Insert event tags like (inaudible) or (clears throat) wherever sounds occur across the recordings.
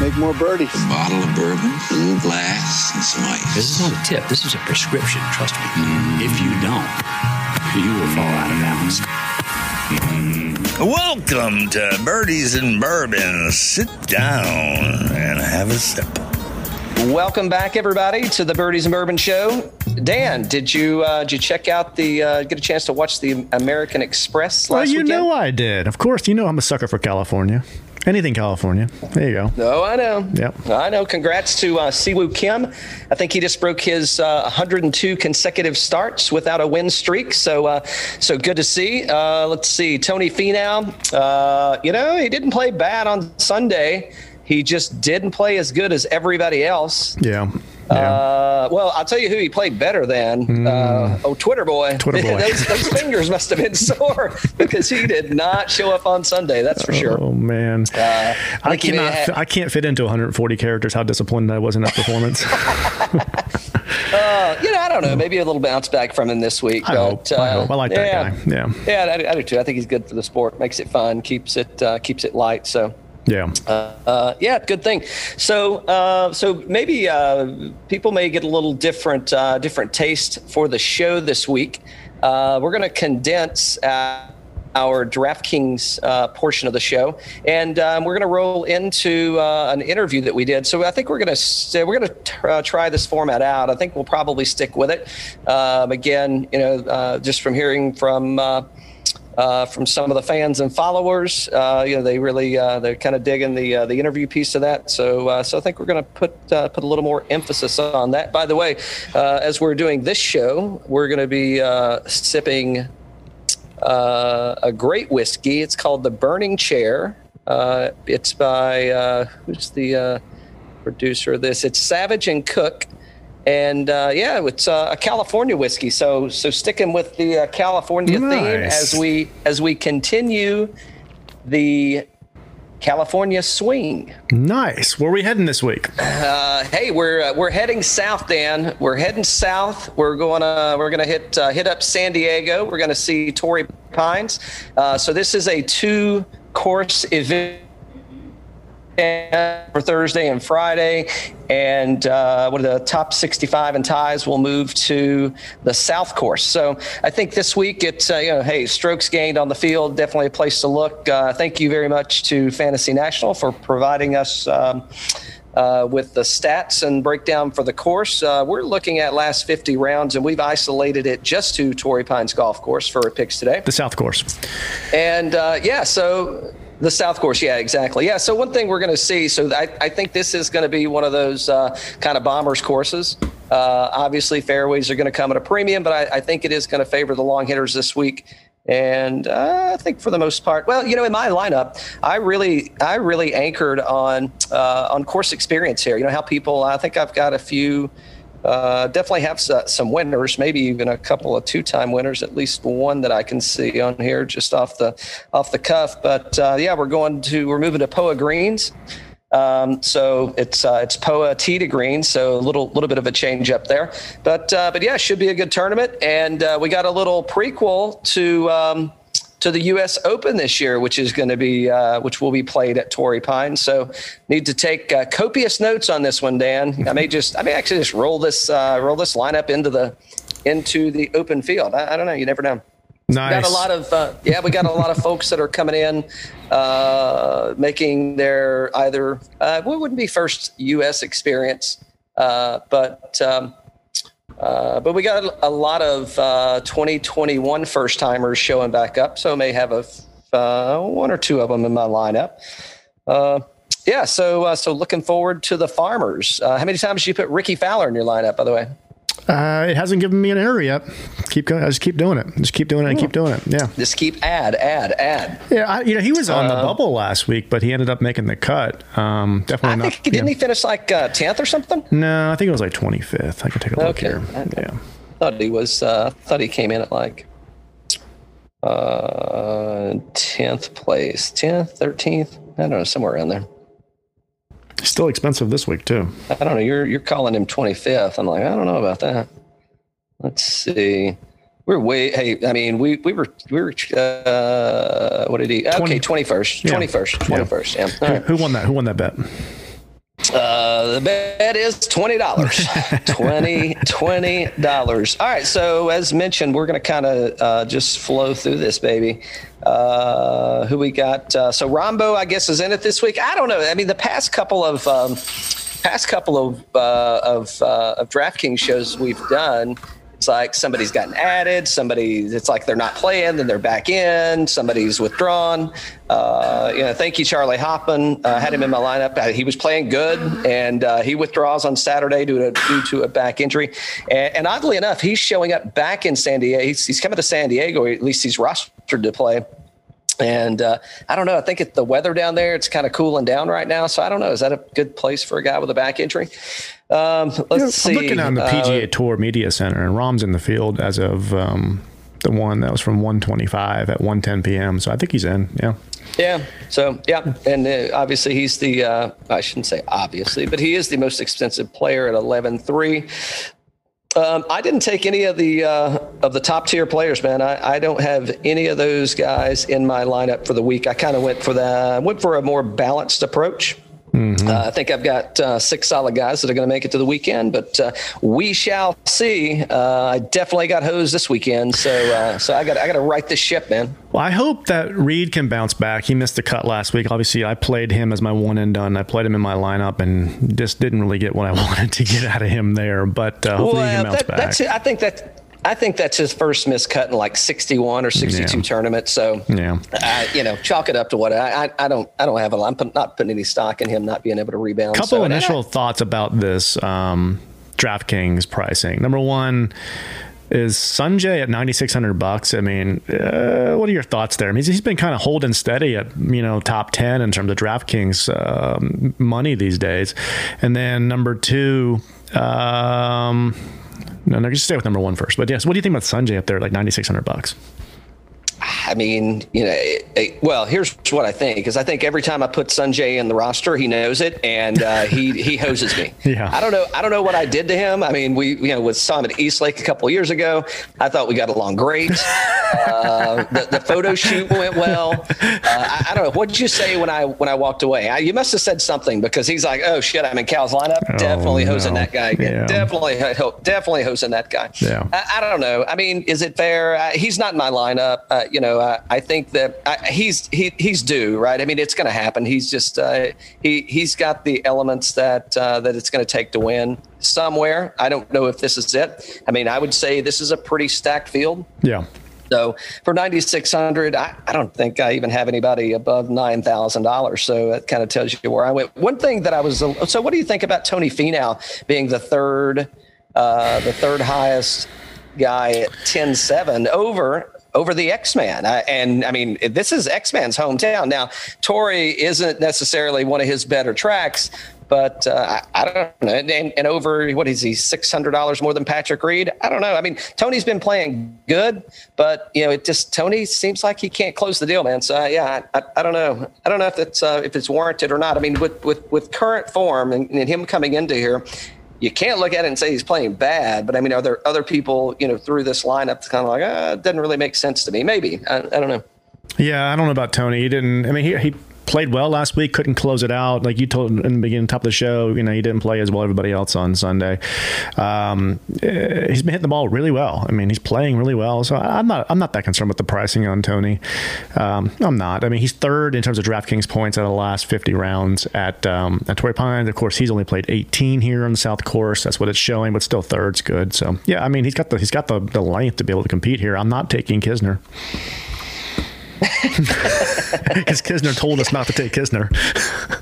make more birdies. A bottle of bourbon, a little glass, and some ice. This is not a tip. This is a prescription. Trust me. If you don't, you will fall out of balance. Welcome to Birdies and Bourbon. Sit down and have a sip. Welcome back, everybody, to the Birdies and Bourbon Show. Dan, did you uh, did you check out the uh, get a chance to watch the American Express Well, last you weekend? know I did. Of course, you know I'm a sucker for California. Anything California. There you go. No, I know. Yep. I know. Congrats to uh, Siwoo Kim. I think he just broke his uh, 102 consecutive starts without a win streak. So, uh, so good to see. Uh, let's see, Tony Finau. Uh, you know, he didn't play bad on Sunday. He just didn't play as good as everybody else. Yeah. Yeah. Uh, well, I'll tell you who he played better than. Uh, oh, Twitter boy. Hmm. Twitter boy. (laughs) those, those fingers must have been (laughs) sore because he did not show up on Sunday. That's for sure. Oh man, Uh, I cannot. fi- I can't fit into 140 characters. How disappointed I was in that performance. (laughs) Uh, you know, I don't know. Maybe a little bounce back from him this week. I but, hope. I hope. I like that yeah. guy. Yeah. Yeah, I do, I do too. I think he's good for the sport. Makes it fun. Keeps it uh, keeps it light. So. Yeah. Uh, yeah, good thing. So, uh, so maybe uh, people may get a little different, uh, different taste for the show this week. Uh, we're going to condense uh, our DraftKings uh, portion of the show, and um, we're going to roll into uh, an interview that we did. So, I think we're going to we're going to uh, try this format out. I think we'll probably stick with it. Um, again, you know, uh, just from hearing from. Uh, from some of the fans and followers. Uh, you know, they really uh, they're kind of digging the uh, the interview piece of that. So uh, so I think we're going to put uh, put a little more emphasis on that. By the way, as we're doing this show, we're going to be sipping a great whiskey. It's called the Burning Chair. It's by who's the producer of this? It's Savage and Cooke. And uh, yeah, it's uh, a California whiskey. So so sticking with the uh, California theme as we as we continue the California swing. Nice. Where are we heading this week? Uh, hey, we're uh, we're heading south, Dan. We're heading south. We're going to we're going to hit uh, hit up San Diego. We're going to see Torrey Pines. Uh, so this is a two course event for Thursday and Friday, and uh, what are the top 65 and ties will move to the South Course. So I think this week it's uh, you know hey strokes gained on the field definitely a place to look. Uh, thank you very much to Fantasy National for providing us. Um, uh, with the stats and breakdown for the course, uh, we're looking at last 50 rounds, and we've isolated it just to Torrey Pines Golf Course for our picks today. The South Course. And uh, yeah, so the South Course, yeah, exactly. Yeah, so one thing we're going to see, so I, I think this is going to be one of those uh, kind of bombers courses. Uh, obviously, fairways are going to come at a premium, but I, I think it is going to favor the long hitters this week. And uh, I think for the most part, well, you know, in my lineup, I really, I really anchored on uh, on course experience here. You know how people. I think I've got a few uh, definitely have s- some winners, maybe even a couple of two-time winners, at least one that I can see on here just off the off the cuff. But uh, yeah, we're going to we're moving to Poa Greens. Um, so it's uh, it's Poa T to green, so a little little bit of a change up there. But uh, but yeah, should be a good tournament. And uh, we got a little prequel to. Um, to the U.S. Open this year, which is going to be uh, which will be played at Torrey Pines. So need to take uh, copious notes on this one, Dan. I may just I may actually just roll this uh, roll this lineup into the into the open field. I, I don't know. You never know. Nice. Got a lot of uh, yeah, we got a lot of folks that are coming in, uh, making their either uh, what wouldn't be first U.S. experience, uh, but um, uh, but we got a lot of uh, 2021 first timers showing back up, so I may have a uh, one or two of them in my lineup. Uh, yeah, so uh, so looking forward to the farmers. How many times did you put Rickie Fowler in your lineup? By the way, Uh, it hasn't given me an error yet. Keep going. I just keep doing it. Just keep doing it and keep doing it. Yeah. just keep add, add, add. Yeah. I, you know, he was on the bubble last week, but he ended up making the cut. Um, I definitely not. think didn't yeah. he finish like uh, 10th or something? No, I think it was like 25th. I can take a look Okay. here. Okay. Yeah. thought he was uh thought he came in at like uh 10th place 10th 13th i don't know somewhere around there Still expensive this week too. i don't know you're you're calling him 25th i'm like i don't know about that let's see we're way hey i mean we we were we were uh what did he okay 20 21st, yeah. 21st, 21st. yeah, All right. Who won that? Who won that bet? Uh, the bet is twenty dollars. (laughs) 20 twenty dollars. All right. So as mentioned, we're going to kind of uh, just flow through this, baby. Uh, who we got? Uh, so Rahmbo, I guess, is in it this week. I don't know. I mean, the past couple of um, past couple of uh, of uh, of DraftKings shows we've done. It's like somebody's gotten added, somebody, it's like they're not playing, then they're back in, somebody's withdrawn. Uh, you know, thank you, Charley Hoffman. Uh, had him in my lineup. Uh, he was playing good, and uh, he withdraws on Saturday due to, due to a back injury. And, and, oddly enough, he's showing up back in San Diego. He's, he's coming to San Diego, at least he's rostered to play. And uh, I don't know. I think it's the weather down there. It's kind of cooling down right now. So I don't know. Is that a good place for a guy with a back injury? Um, let's you know, see. I'm looking on the PGA uh, Tour Media Center, and Rahm's in the field as of um, the one that was from 125 at 1:10 p.m. So I think he's in. Yeah. Yeah. So yeah, and uh, obviously he's the uh, I shouldn't say obviously, but he is the most expensive player at 11.3. Um, I didn't take any of the uh, of the top tier players, man. I, I don't have any of those guys in my lineup for the week. I kind of went for the went for a more balanced approach. Mm-hmm. Uh, I think I've got uh, six solid guys that are going to make it to the weekend, but uh, we shall see. Uh, I definitely got hosed this weekend, so uh, so I got I got to right this ship, man. Well, I hope that Reed can bounce back. He missed a cut last week. Obviously, I played him as my one and done. I played him in my lineup and just didn't really get what I (laughs) wanted to get out of him there. But uh, hopefully, well, he can bounce that, back. That's I think that I think that's his first miscut in like 61 or 62 yeah. tournaments. So, yeah, I, you know, chalk it up to what I, I, I don't, I don't have a, I'm not putting any stock in him not being able to rebound. Couple so, initial I, thoughts about this um, DraftKings pricing. Number one, is Sungjae at 9600 bucks i mean uh, what are your thoughts there i mean he's been kind of holding steady at you know top 10 in terms of draftkings uh, money these days and then number two um, no, no, just stay with number one first. But yes, what do you think about Sungjae up there, like ninety six hundred bucks? I mean, you know, it, it, well, here's what I think because I think every time I put Sungjae in the roster, he knows it and uh, he he hoses me. (laughs) Yeah. I don't know. I don't know what I did to him. I mean, we you know with saw him at East Lake a couple years ago. I thought we got along great. (laughs) Uh, the, the photo shoot went well. Uh, I, I, don't know. What did you say when I when I walked away? I, you must have said something because he's like, "Oh shit, I'm in Cal's lineup. Oh, definitely no. hosing that guy again. Yeah. Definitely, definitely hosing that guy." Yeah. I, I, don't know. I mean, is it fair? he's not in my lineup. You know, I, I think that I, he's he he's due, right? I mean, it's going to happen. He's just uh, he he's got the elements that uh, that it's going to take to win somewhere. I don't know if this is it. I mean, I would say this is a pretty stacked field. Yeah. So for 9,600, I, I don't think I even have anybody above $9,000. So that kind of tells you where I went. One thing that I was, so what do you think about Tony Finau being the third, uh, the third highest guy at 10-7 over over the X-Man. and I mean, this is X-Man's hometown. Now, Torrey isn't necessarily one of his better tracks, but uh, I, I, don't know. And, and, over what is he six hundred dollars more than Patrick Reed? I don't know. I mean, Tony's been playing good, but you know, it just Tony seems like he can't close the deal, man. So uh, yeah, I, I, I, don't know. I don't know if it's uh, if it's warranted or not. I mean, with with with current form and, and him coming into here, you can't look at it and say he's playing bad, but I mean, are there other people, you know, through this lineup that's kind of like, ah, it doesn't really make sense to me? Maybe. I, I don't know. Yeah, I don't know about Tony. He didn't, I mean, he, he played well last week, couldn't close it out. Like you told in the beginning, top of the show, you know, he didn't play as well everybody else on Sunday. Um, eh, he's been hitting the ball really well. I mean, he's playing really well. So I'm not, I'm not that concerned with the pricing on Tony. Um, I'm not. I mean, he's third in terms of DraftKings points out of the last 50 rounds at, um, at Torrey Pines. Of course, he's only played 18 here on the South Course. That's what it's showing, but still third's good. So yeah, I mean, he's got the, he's got the, the length to be able to compete here. I'm not taking Kisner. (laughs) Because Kisner told us not to take Kisner.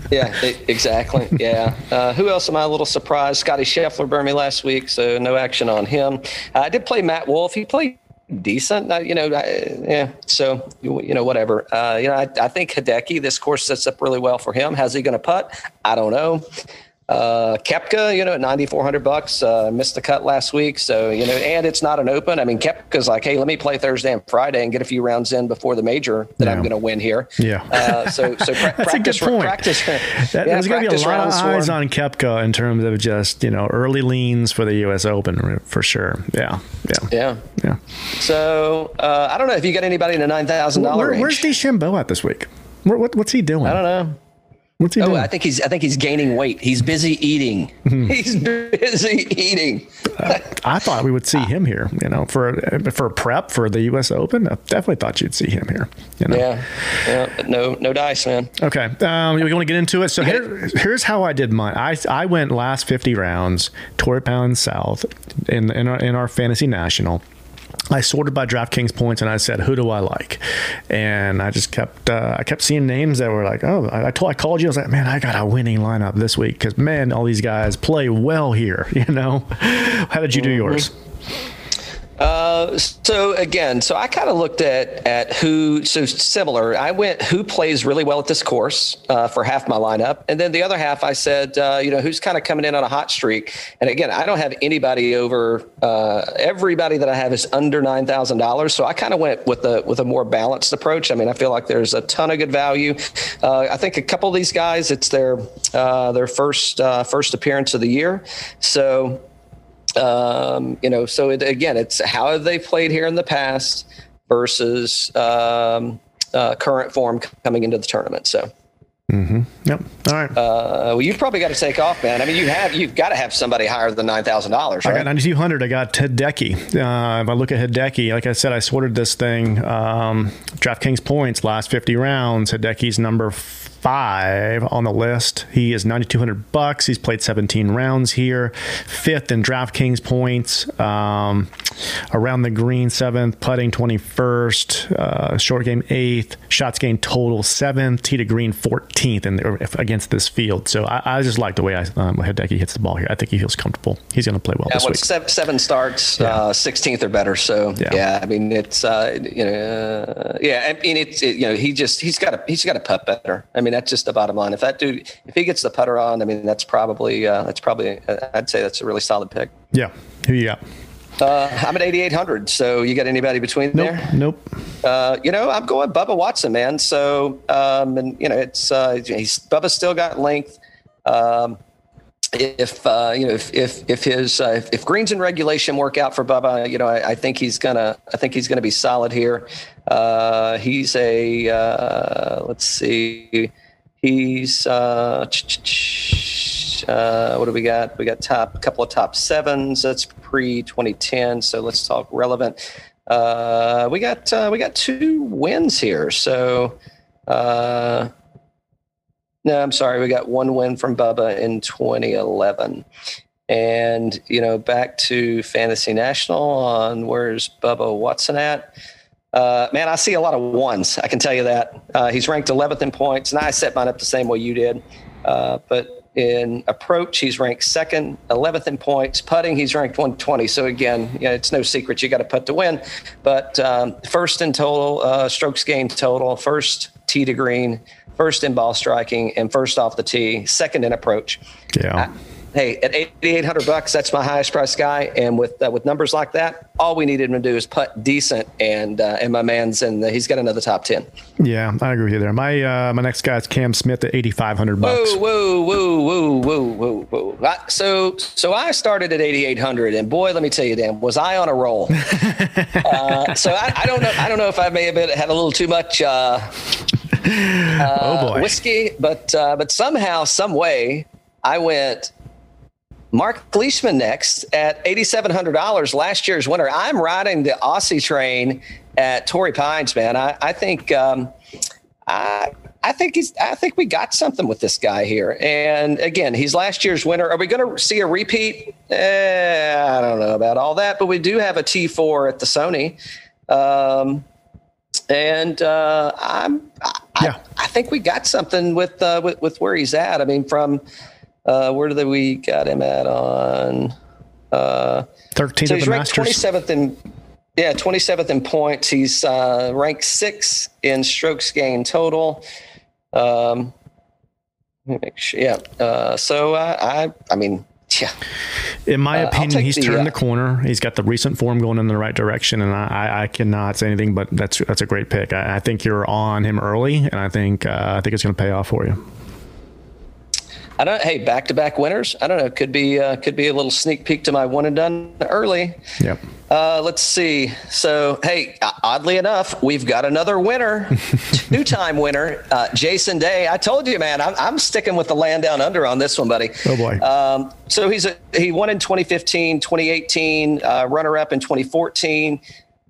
(laughs) yeah, exactly. Yeah. Uh, who else am I a little surprised? Scotty Scheffler burned me last week, so no action on him. Uh, I did play Matt Wolff. He played decent. Uh, you know, yeah. So you know, whatever. Uh, you know, I, I think Hideki. This course sets up really well for him. How's he going to putt? I don't know. Uh, Koepka, you know, at 9,400 bucks, uh, missed the cut last week. So, you know, and it's not an open. I mean, Koepka's like, hey, let me play Thursday and Friday and get a few rounds in before the major that yeah. I'm going to win here. Yeah. Uh, so, so (laughs) pra- That's practice, a good point. practice. That, (laughs) yeah, there's going to be a lot of eyes on Koepka in terms of just, you know, early leans for the U.S. Open for sure. Yeah. Yeah. Yeah. Yeah. So, uh, I don't know if you got anybody in a $9,000 Where, range. Where's DeChambeau at this week? What, what's he doing? I don't know. What's he Oh, doing? I think he's. I think he's gaining weight. He's busy eating. Hmm. (laughs) He's busy eating. I thought we would see him here. You know, for for prep for the U.S. Open. I definitely thought you'd see him here. You know. Yeah, yeah. No, no dice, man. Okay. Um, we want to get into it. So here, here's how I did mine. I, I went last 50 rounds, Torrey Pound South in, in, our, in our fantasy national. I sorted by DraftKings points and I said, who do I like? And I just kept, uh, I kept seeing names that were like, oh, I, I, told, I called you. I was like, man, I got a winning lineup this week because, man, all these guys play well here, (laughs) you know? How did you do yours? Uh, so again, so I kind of looked at at who. So similar. I went who plays really well at this course uh, for half my lineup, and then the other half I said, uh, you know, who's kind of coming in on a hot streak. And again, I don't have anybody over. Uh, everybody that I have is under nine thousand dollars. So I kind of went with a with a more balanced approach. I mean, I feel like there's a ton of good value. Uh, I think a couple of these guys, it's their their first first appearance of the year. So um, you know, so it, again, it's how have they played here in the past versus um, uh, current form coming into the tournament. So, Mm-hmm. Yep. All right. uh, well, you've probably got to take off, man. I mean, you have you've got to have somebody higher than nine thousand dollars, I got right? 9,200. I got Hideki. Uh, if I look at Hideki, like I said, I sorted this thing. Um, DraftKings points, last 50 rounds. Hideki's number five on the list. He is 9,200 bucks. He's played 17 rounds here. Fifth in DraftKings points. Um, around the green, seventh. Putting, 21st. Uh, short game, eighth. Shots gained total, seventh. Tee to green, 14th in the, against this field. So I, I just like the way I, um, Hideki hits the ball here. I think he feels comfortable. He's going to play well Yeah, this what, week. seven, seven starts, uh, 16th or better. So Yeah. yeah, I mean it's uh, you know uh, yeah, I mean it's it, you know he just he's got to he's got to putt better. I mean that's just the bottom line. If that dude if he gets the putter on, I mean that's probably uh, that's probably uh, I'd say that's a really solid pick. Yeah. Who you got? Uh, I'm at 8,800. So you got anybody between Nope. there? Nope. Uh, you know, I'm going Bubba Watson, man. So, um, and you know, it's uh, he's Bubba still got length. Um, if uh, you know, if if if his uh, if, if greens and regulation work out for Bubba, you know, I, I think he's gonna I think he's gonna be solid here. Uh, he's a uh, let's see, he's uh, uh, what do we got? We got top a couple of top sevens. That's pre 2010. So let's talk relevant. Uh, we got uh, we got two wins here. So uh, no, I'm sorry. We got one win from Bubba in 2011. And you know, back to Fantasy National on where's Bubba Watson at? Uh, man, I see a lot of ones. I can tell you that. Uh, he's ranked 11th in points, and I set mine up the same way you did. Uh, but in approach, he's ranked second, 11th in points. Putting, he's ranked 120. So again, yeah, it's no secret you got to putt to win. But um, first in total, uh, strokes gained total, first tee to green, first in ball striking, and first off the tee, second in approach. Yeah. Hey, at 8,800 bucks, that's my highest price guy. And with uh, with numbers like that, all we needed him to do is putt decent, and uh, and my man's in. The, he's got another top 10. Yeah, I agree with you there. My uh, my next guy is Cam Smith at eighty five hundred bucks. Whoa, whoa, whoa, whoa, whoa, whoa, whoa. I, so, so I started at 8,800, and boy, let me tell you, Dan, was I on a roll. (laughs) uh, so I, I don't know. I don't know if I may have been, had a little too much uh, (laughs) oh boy. whiskey, but uh, but somehow, some way, I went. Mark Leishman next at $8,700, last year's winner. I'm riding the Aussie train at Torrey Pines, man. I, I think um, I I think he's I think we got something with this guy here. And again, he's last year's winner. Are we going to see a repeat? Eh, I don't know about all that, but we do have a T4 at the Sony. Um, and uh, I'm I, Yeah. I, I think we got something with uh, with, with where he's at. I mean, from uh, where did we got him at on? Uh, Thirteenth so of he's the ranked Masters. 27th in yeah 27th in points. He's uh, ranked six in strokes gained total. Um, let me make sure. Yeah. Uh, so uh, I I mean yeah. In my Uh, opinion, he's the, turned uh, the corner. He's got the recent form going in the right direction, and I, I, I cannot say anything. But that's that's a great pick. I, I think you're on him early, and I think uh, I think it's going to pay off for you. I don't. Hey, back to back winners. I don't know. Could be uh, could be a little sneak peek to my one and done early. Yep. Uh, let's see. So, hey, oddly enough, we've got another winner, (laughs) two time winner, uh, Jason Day. I told you, man, I'm, I'm sticking with the land down under on this one, buddy. Oh, boy. Um, so he's a, he won in 2015, 2018, uh, runner up in 2014.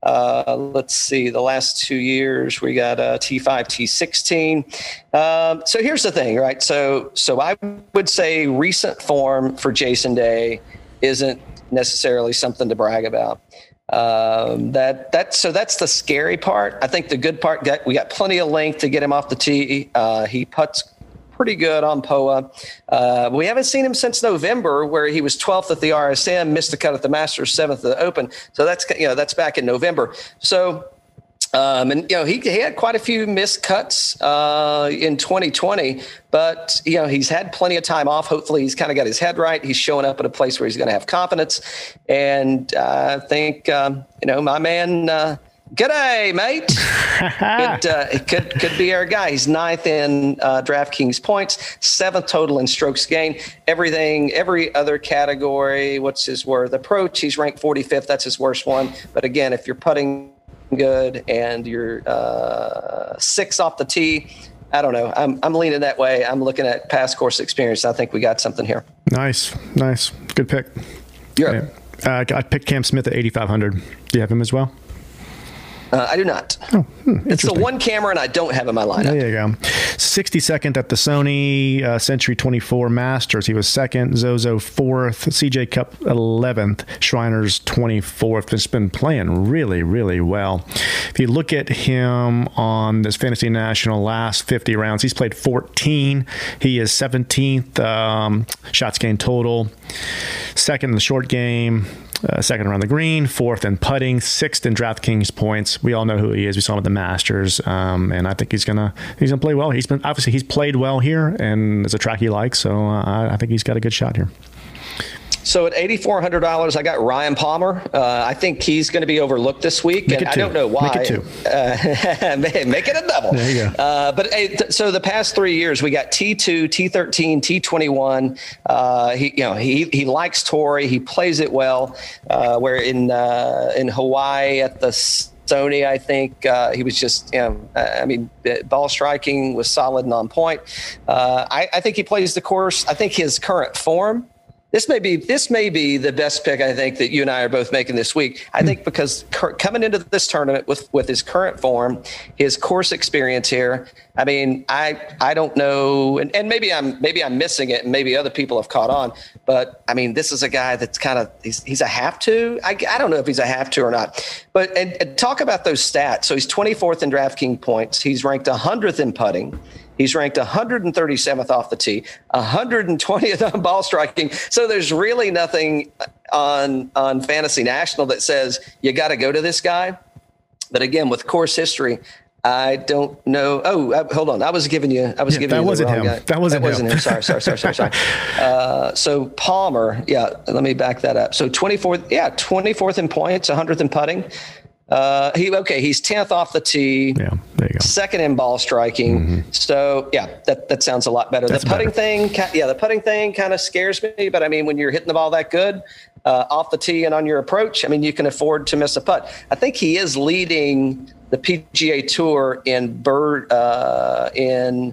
Uh, let's see, the last two years we got a T5, T16. Um, so here's the thing, right? So, so I would say recent form for Jason Day isn't necessarily something to brag about. Um, that that so that's the scary part. I think the good part got we got plenty of length to get him off the tee. Uh, he puts pretty good on POA. Uh, we haven't seen him since November, where he was 12th at the RSM, missed the cut at the Masters, seventh at the Open. So that's you know that's back in November. So um, and you know he, he had quite a few missed cuts uh, in 2020, but you know he's had plenty of time off. Hopefully, he's kind of got his head right. He's showing up at a place where he's going to have confidence, and uh, I think um, you know my man. G'day, mate. (laughs) it, uh, could could be our guy. He's ninth in uh, DraftKings points, seventh total in strokes gained. Everything, every other category. What's his worth? Approach. He's ranked 45th. That's his worst one. But again, if you're putting good and you're uh, six off the tee. I don't know. I'm, I'm leaning that way. I'm looking at past course experience. I think we got something here. Nice, nice, good pick. Yeah. Uh, I picked Cam Smith at 8,500. Do you have him as well? Uh, I do not. Oh, hmm, it's the one Cameron I don't have in my lineup. There you go. 62nd at the Sony uh, Sentry 24 Masters. He was second. Zozo fourth. CJ Cup 11th. Shriners 24th. It's been playing really, really well. If you look at him on this Fantasy National last 50 rounds, he's played 14. He is 17th um, shots gained total. Second in the short game uh, second around the green, fourth in putting, sixth in DraftKings points. We all know who he is. We saw him at the Masters, um, and I think he's gonna he's gonna play well. He's been obviously he's played well here, and it's a track he likes, so uh, I, I think he's got a good shot here. So at eighty four hundred dollars, I got Ryan Palmer. Uh, I think he's going to be overlooked this week, make and I don't know why. Make it two. Uh, (laughs) make it a double. There you go. Uh, but so the past three years, we got T two, T thirteen, T twenty one. Uh, he, you know, he he likes Torrey. He plays it well. Uh, where in uh, in Hawaii at the Sony, I think uh, he was just, you know, I mean, ball striking was solid and on point. Uh, I, I, think he plays the course. I think his current form this may be this may be the best pick I think that you and I are both making this week. I hmm. think because coming into this tournament with with his current form, his course experience here. I mean, I I don't know, and, and maybe I'm maybe I'm missing it, and maybe other people have caught on. But I mean, this is a guy that's kind of he's he's a have to. I, I don't know if he's a have to or not. But and, and talk about those stats. So he's 24th in DraftKings points. He's ranked 100th in putting. He's ranked 137th off the tee, 120th on ball striking. So there's really nothing on on Fantasy National that says you got to go to this guy. But again, with course history, I don't know. Oh, uh, hold on. I was giving you. I was yeah, giving that you wasn't the wrong him. guy. That wasn't, that wasn't him. Sorry, sorry, sorry, sorry, sorry. (laughs) Uh, so Palmer, yeah. Let me back that up. So 24th, yeah, 24th in points, 100th in putting. Uh, he okay. He's tenth off the tee. Yeah, there you go. Second in ball striking. Mm-hmm. So yeah, that that sounds a lot better. That's the putting better. thing, yeah, the putting thing kind of scares me. But I mean, when you're hitting the ball that good uh, off the tee and on your approach, I mean, you can afford to miss a putt. I think he is leading the PGA Tour in bird uh, in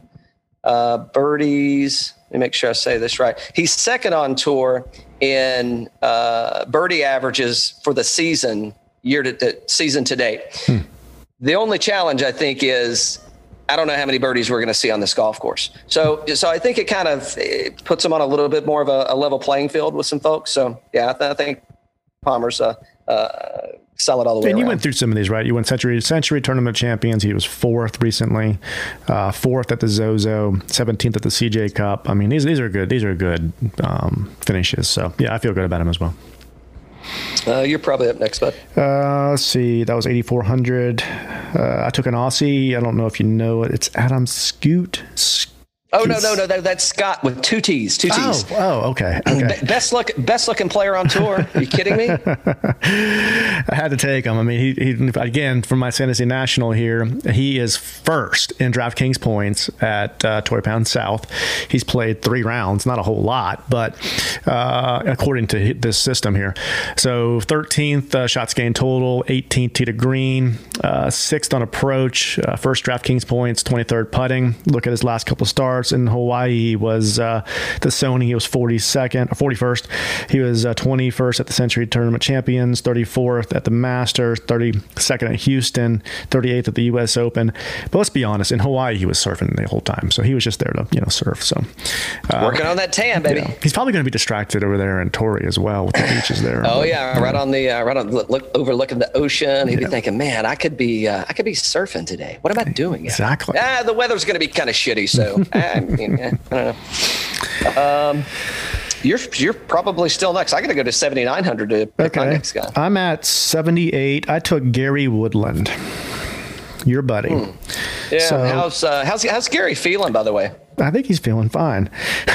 uh, birdies. Let me make sure I say this right. He's second on tour in uh, birdie averages for the season year to, to season to date. Hmm. The only challenge I think is I don't know how many birdies we're going to see on this golf course. So, so I think it kind of it puts them on a little bit more of a, a level playing field with some folks. So, yeah, I, th- I think Palmer's uh, uh, solid all the way. And you went through some of these, right? You went Sentry Sentry Tournament Champions. He was fourth recently, uh, fourth at the Zozo, seventeenth at the CJ Cup. I mean, these these are good. These are good um, finishes. So, yeah, I feel good about him as well. Uh, you're probably up next, bud. Uh, let's see. That was 8,400. Uh, I took an Aussie. I don't know if you know it. It's Adam Scoot. Oh no no no that, that's Scott with two T's two T's. Oh, oh okay (clears throat) okay. Be- best look best looking player on tour. Are (laughs) you kidding me? I had to take him. I mean, he, he again from my fantasy national here. He is first in DraftKings points at uh, Torrey Pines South. He's played three rounds, not a whole lot, but uh, according to this system here, so 13th uh, shots gained total, 18th tee to green, uh, sixth on approach, uh, first DraftKings points, 23rd putting. Look at his last couple starts in Hawaii. He was uh, the Sony. He was 42nd or 41st. He was uh, 21st at the Sentry Tournament Champions, 34th at the Masters, 32nd at Houston, 38th at the U.S. Open. But let's be honest, in Hawaii he was surfing the whole time, so he was just there to you know surf. So uh, working on that tan, baby. he's probably going to be distracted over there in Torrey as well with the beaches there. oh but, yeah, right on the uh, right on look overlooking the ocean. He'd yeah. be thinking, man, I could be uh, I could be surfing today. What am I doing? Exactly. Ah, the weather's going to be kind of shitty, so. (laughs) I mean, I don't know. Um, you're you're probably still next. I got to go to 7900 to pick okay. my next guy. I'm at 78. I took Gary Woodland. Your buddy. Hmm. Yeah. So, how's uh, how's how's Gary feeling? By the way. I think he's feeling fine. (laughs)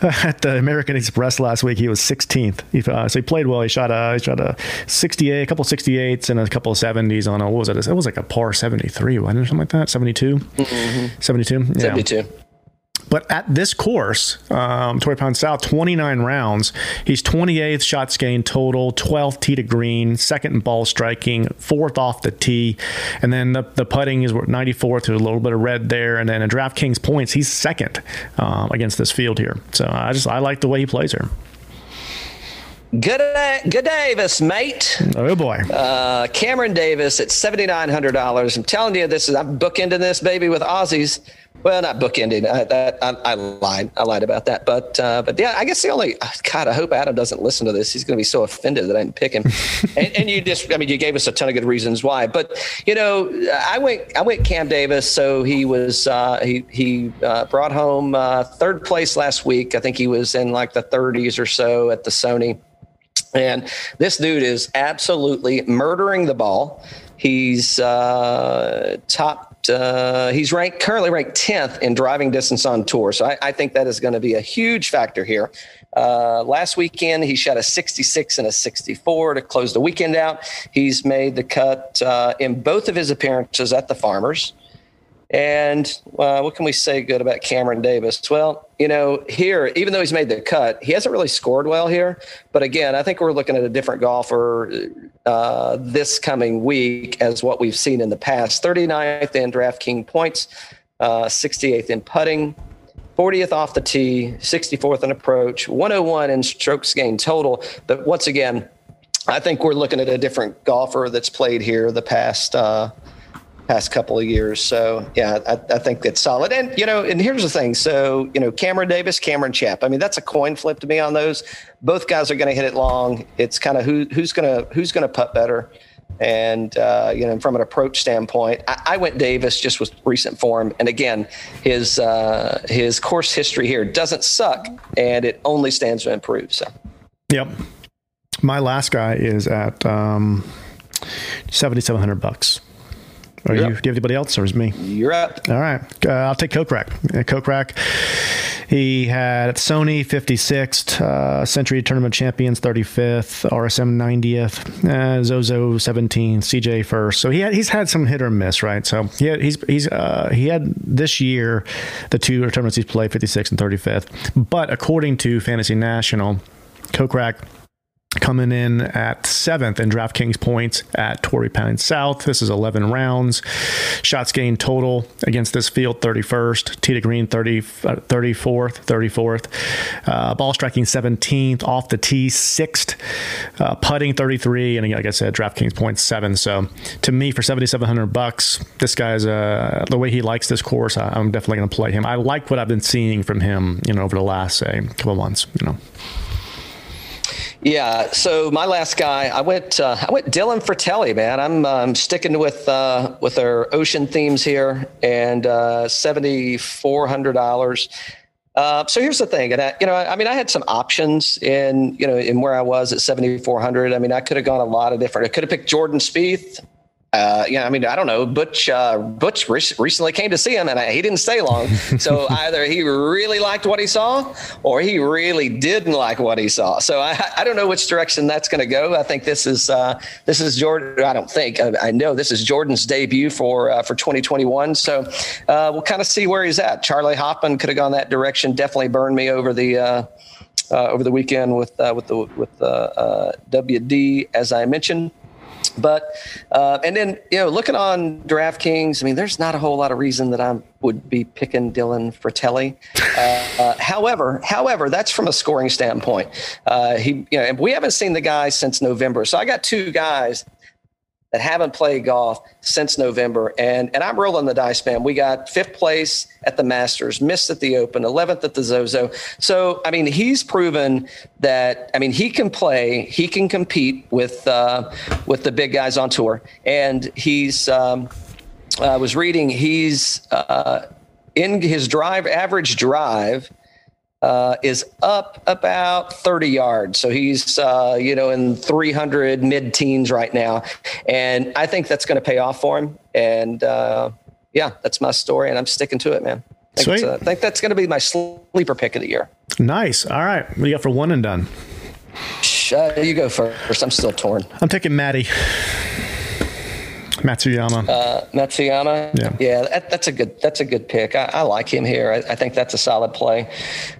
At the American Express last week, he was 16th. He, uh, so he played well. He shot a he shot a 68, a couple 68s, and a couple of 70s on a what was it? It was like a par 73, wasn't it? Something like that. 72, mm-hmm. 72, yeah. 72. But at this course, um, Torrey South, 29 rounds. He's 28th shots gained total, 12th tee to green, second in ball striking, fourth off the tee. And then the, the putting is 94th, there's a little bit of red there. And then in DraftKings points, he's second um, against this field here. So I just, I like the way he plays here. Good, good Davis, mate. Oh boy, uh, Cameron Davis at seventy nine hundred dollars. I'm telling you, this is I'm bookending this baby with Aussies. Well, not bookended. I, that, I, I, lied. I lied about that. But uh, but yeah, I guess the only God, I hope Adam doesn't listen to this. He's going to be so offended that I didn't pick him. (laughs) and, and, you just, I mean, you gave us a ton of good reasons why. But you know, I went I went Cam Davis. So he was uh, he he uh, brought home uh, third place last week. I think he was in like the 30s or so at the Sony. And this dude is absolutely murdering the ball. He's uh, top uh, he's ranked currently ranked 10th in driving distance on tour. So I, I think that is going to be a huge factor here. Uh, last weekend, he shot a 66 and a 64 to close the weekend out. He's made the cut uh, in both of his appearances at the Farmers. And uh, what can we say good about Cameron Davis? Well, you know, here, even though he's made the cut, he hasn't really scored well here. But again, I think we're looking at a different golfer uh, this coming week as what we've seen in the past 39th in DraftKings points, uh, 68th in putting, 40th off the tee, 64th in approach, 101 in strokes gained total. But once again, I think we're looking at a different golfer that's played here the past. Uh, past couple of years. So yeah, I, I, think it's solid. And you know, and here's the thing. So you know, Cameron Davis, Cameron Champ. I mean, that's a coin flip to me on those. Both guys are going to hit it long. It's kind of who who's going to who's going to putt better. And uh, you know, from an approach standpoint, I, I, went Davis just with recent form. And again, his uh, his course history here doesn't suck, and it only stands to improve. So, yep. My last guy is at um, seventy seven hundred bucks. Are you, do you have anybody else, or is me? You're up. All right. Uh, I'll take Kokrak. Uh, Kokrak. He had Sony 56th, uh, Sentry Tournament Champions 35th, RSM 90th, uh, Zozo 17th, CJ first. So he had, he's had some hit or miss, right? So he had, he's he's uh, he had this year the two tournaments he's played 56th and 35th. But according to Fantasy National, Kokrak coming in at seventh in DraftKings points at Torrey Pines South. This is 11 rounds. Shots gained total against this field 31st. Tee to green 30, 34th, 34th. Uh, ball striking 17th. Off the tee 6th. Uh, putting 33. And again, like I said, DraftKings points 7. So to me, for 7,700 bucks, this guy's uh, the way he likes this course, I, am definitely going to play him. I like what I've been seeing from him, you know, over the last, say, couple months, you know. Yeah. So my last guy, I went. Uh, I went Dylan Frittelli, man. I'm um, sticking with uh, with our ocean themes here, and uh, seventy four hundred dollars. Uh, so here's the thing, and I, you know, I, I, mean, I had some options in you know in where I was at seventy four hundred. I mean, I could have gone a lot of different. I could have picked Jordan Spieth. Uh, yeah, I mean, I don't know. Butch uh, Butch re- recently came to see him, and I, he didn't stay long. (laughs) So either he really liked what he saw, or he really didn't like what he saw. So I, I don't know which direction that's going to go. I think this is uh, this is Jordan. I don't think I, I know this is Jordan's debut for uh, for 2021. So uh, we'll kind of see where he's at. Charley Hoffman could have gone that direction. Definitely burned me over the. Uh, uh, over the weekend with uh, with the with uh, uh, WD, as I mentioned. But uh, and then you know, looking on DraftKings, I mean, there's not a whole lot of reason that I would be picking Dylan Frittelli. Uh, uh, however, however, that's from a scoring standpoint. Uh, he, you know, we haven't seen the guy since November, so I got two guys that haven't played golf since November. And and I'm rolling the dice, man. We got fifth place at the Masters, missed at the Open, 11th at the Zozo. So, I mean, he's proven that, I mean, he can play, he can compete with, uh, with the big guys on tour. And he's, um, I was reading, he's uh, in his drive, average drive uh, is up about 30 yards. So he's, uh, you know, in 300 mid teens right now. And I think that's going to pay off for him. And uh, yeah, that's my story. And I'm sticking to it, man. I think, Sweet. I think that's going to be my sleeper pick of the year. Nice. All right. What do you got for one and done? Uh, you go first. I'm still torn. I'm taking Matty. Matsuyama. Uh, Matsuyama. Yeah. yeah, that, that's a good that's a good pick. I, I like him here. I, I, think that's a solid play.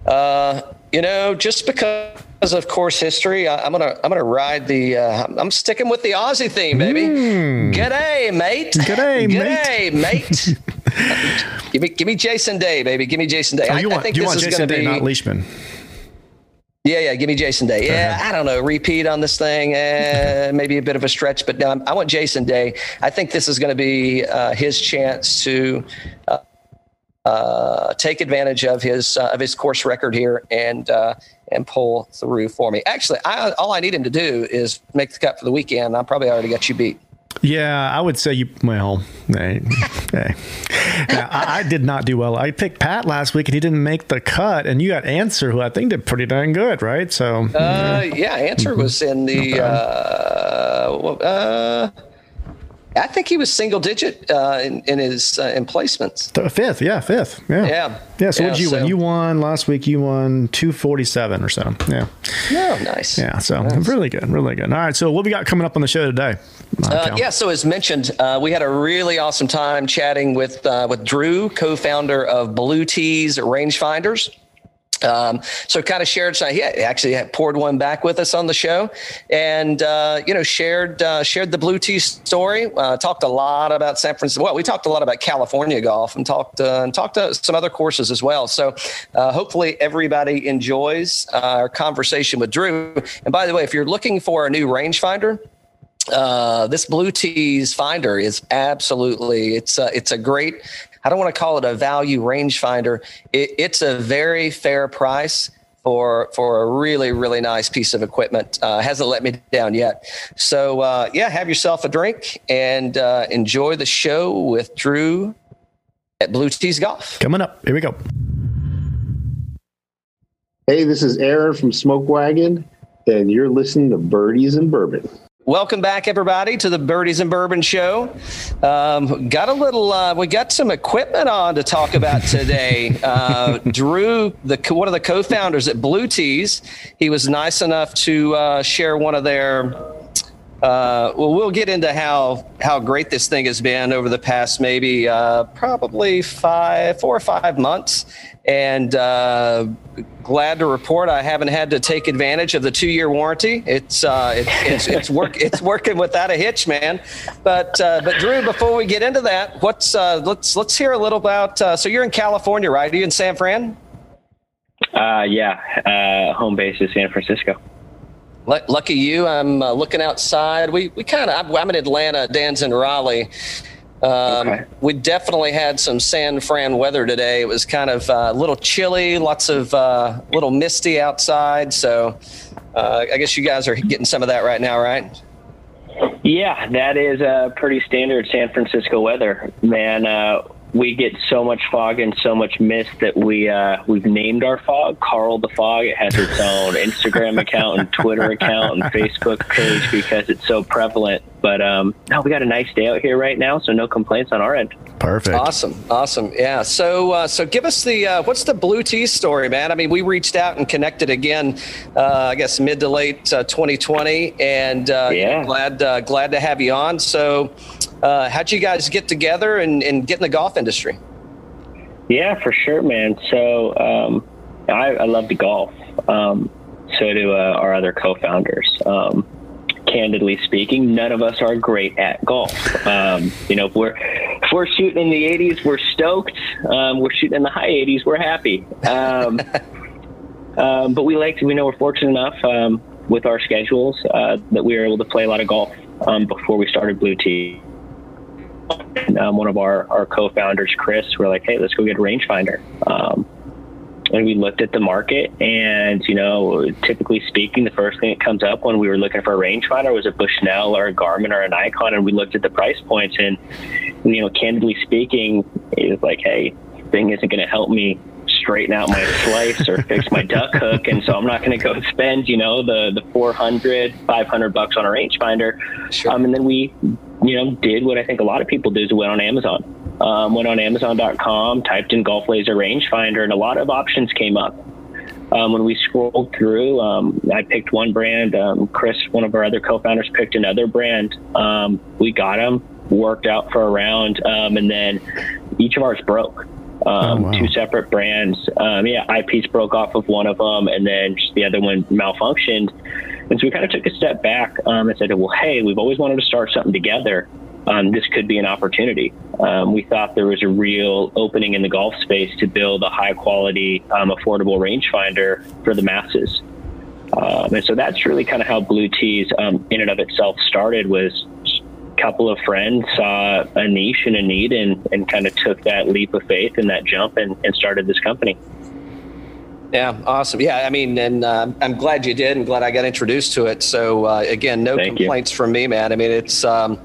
Uh, you know, just because of course history, I, am gonna I'm gonna ride the. Uh, I'm sticking with the Aussie theme, baby. Mm. G'day, mate. G'day, mate. G'day, mate. (laughs) give me give me Jason Day, baby. Give me Jason Day. Oh, you I, want, I think you this want is Jason Day, be not Leishman. Yeah, yeah. Give me Jason Day. Yeah, Uh-huh. I don't know. Repeat on this thing, eh, (laughs) maybe a bit of a stretch, but no, I want Jason Day. I think this is going to be uh, his chance to uh, uh, take advantage of his uh, of his course record here and uh, and pull through for me. Actually, I, all I need him to do is make the cut for the weekend. I probably already got you beat. Yeah, I would say you. Well, hey, hey. Yeah, I, I did not do well. I picked Pat last week, and he didn't make the cut. And you got Ancer, who I think did pretty darn good, right? So, Uh, yeah, Ancer was in the. (laughs) Uh, uh, I think he was single digit uh, in, in his uh, in placements. th- fifth, yeah, fifth, yeah, Yeah. yeah. So what Yeah, did you win? You won last week. You won two forty seven or so. Yeah, No, nice. yeah. So really good, really good. All right. So what we got coming up on the show today? Uh, yeah, so as mentioned, uh, we had a really awesome time chatting with uh, with Drew, co-founder of Blue Tees Rangefinders. Um, so kind of shared, so he actually poured one back with us on the show, and uh, you know shared uh, shared the Blue Tee story. Uh, talked a lot about San Francisco. Well, we talked a lot about California golf and talked uh, and talked to some other courses as well. So uh, hopefully everybody enjoys uh, our conversation with Drew. And by the way, if you're looking for a new rangefinder, uh, this blue tees finder is absolutely it's a, it's a great i don't want to call it a value rangefinder it, it's a very fair price for for a really really nice piece of equipment uh, hasn't let me down yet so uh, yeah have yourself a drink and uh, enjoy the show with drew at blue tees golf Coming up. Here we go. Hey, this is Aaron from Smoke Wagon, and you're listening to Birdies and Bourbon. Welcome back, everybody, to the Birdies and Bourbon Show. Um, got a little, uh, we got some equipment on to talk about today. (laughs) Uh, Drew, the one of the co-founders at Blue Tees, he was nice enough to uh, share one of their. Uh, well, we'll get into how how great this thing has been over the past maybe uh, probably five, four or five months, and uh, glad to report I haven't had to take advantage of the two year warranty. It's uh, it, it's it's work (laughs) it's working without a hitch, man. But uh, but Drew, before we get into that, what's uh, let's let's hear a little about. Uh, so you're in California, right? Are you in San Fran? Uh, yeah, uh, home base is San Francisco. Lu- Lucky you. I'm uh, looking outside. We we kind of. I'm in Atlanta. Dan's in Raleigh. Um, Okay. We definitely had some San Fran weather today. It was kind of uh, a little chilly, lots of uh, little misty outside. So uh, I guess you guys are getting some of that right now, right? Yeah, that is uh, pretty standard San Francisco weather, man. Uh, we get so much fog and so much mist that we uh, we've named our fog Karl the Fog. It has its own (laughs) Instagram account and Twitter account and Facebook page because it's so prevalent. But um, no, we got a nice day out here right now, so no complaints on our end. Perfect. Awesome, awesome. Yeah. So, uh, so give us the uh, what's the Blue Tee story, man? I mean, we reached out and connected again. Uh, I guess mid to late uh, 2020, and uh, Yeah. glad uh, glad to have you on. So, uh, how'd you guys get together and, and get in the golf industry? Yeah, for sure, man. So um, I, I love to golf. Um, so do uh, our other co-founders. Um, candidly speaking, none of us are great at golf. Um, you know, if we're if we're shooting in the 80s, we're stoked. Um, we're shooting in the high 80s, we're happy. Um, (laughs) um, but we like to, we know we're fortunate enough um, with our schedules uh, that we were able to play a lot of golf um, before we started Blue Tee. Um, one of our, our co-founders, Chris, we're like, hey, let's go get a rangefinder. Um, and we looked at the market and, you know, typically speaking, the first thing that comes up when we were looking for a rangefinder was a Bushnell or a Garmin or an Nikon, And we looked at the price points and, you know, candidly speaking, it was like, hey, thing isn't going to help me straighten out my slice or fix my duck hook. And so I'm not going to go spend, you know, the, the 400, 500 bucks on a rangefinder. Sure. Um, and then we, you know, did what I think a lot of people do is went on Amazon. Um, went on Amazon.com, typed in Golf Laser rangefinder, and a lot of options came up. Um, when we scrolled through, um, I picked one brand. Um, Chris, one of our other co-founders, picked another brand. Um, we got them, worked out for a round, um, and then each of ours broke. Um, Oh, wow. Two separate brands. Um, yeah, eyepiece broke off of one of them, and then just the other one malfunctioned. And so we kind of took a step back um, and said, well, hey, we've always wanted to start something together. Um, this could be an opportunity. Um, we thought there was a real opening in the golf space to build a high quality, um, affordable rangefinder for the masses. Um, and so that's really kind of how Blue Tees um, in and of itself started was a couple of friends saw a niche and a need and, and kind of took that leap of faith and that jump and, and started this company. Yeah, awesome. Yeah, I mean, and uh, I'm glad you did, and glad I got introduced to it. So uh, again, no Thank you. complaints from me, man. I mean, it's um,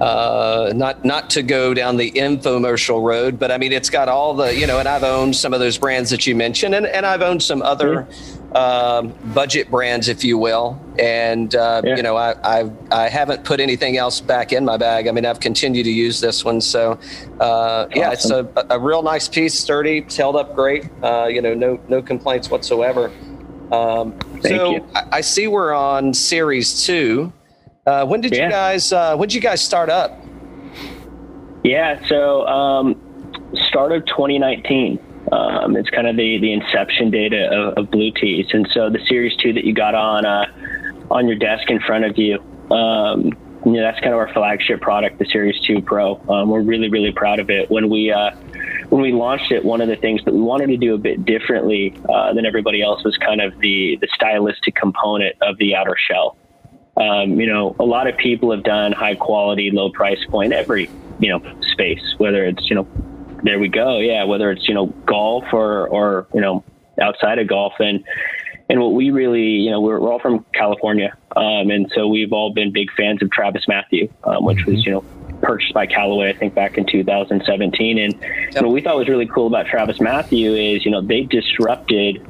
uh, not not to go down the infomercial road, but I mean, it's got all the you know, and I've owned some of those brands that you mentioned, and, and I've owned some other um, budget brands, if you will, and uh, Yeah. you know, I, I I haven't put anything else back in my bag. I mean, I've continued to use this one, so uh, yeah, it's a, a real nice piece, sturdy, it's held up great. Uh, you know, no no complaints whatsoever. Um, Thank so you. I, I see we're on series two. Uh, when did you guys uh, when did you guys start up? Yeah, so um, start of 2019. Um, it's kind of the, the inception data of, of Blue Tees, and so the Series Two that you got on uh, on your desk in front of you, um, you know, that's kind of our flagship product, the Series Two Pro. Um, we're really really proud of it. When we uh, when we launched it, one of the things that we wanted to do a bit differently uh, than everybody else was kind of the the stylistic component of the outer shell. Um, you know, a lot of people have done high quality, low price point every you know space, whether it's you know, there we go, yeah, whether it's you know golf or or you know outside of golf and and what we really you know we're, we're all from California, um, and so we've all been big fans of Travis Matthew, um, which was you know purchased by Callaway, I think back in 2017, and Yep. what we thought was really cool about Travis Matthew is you know they disrupted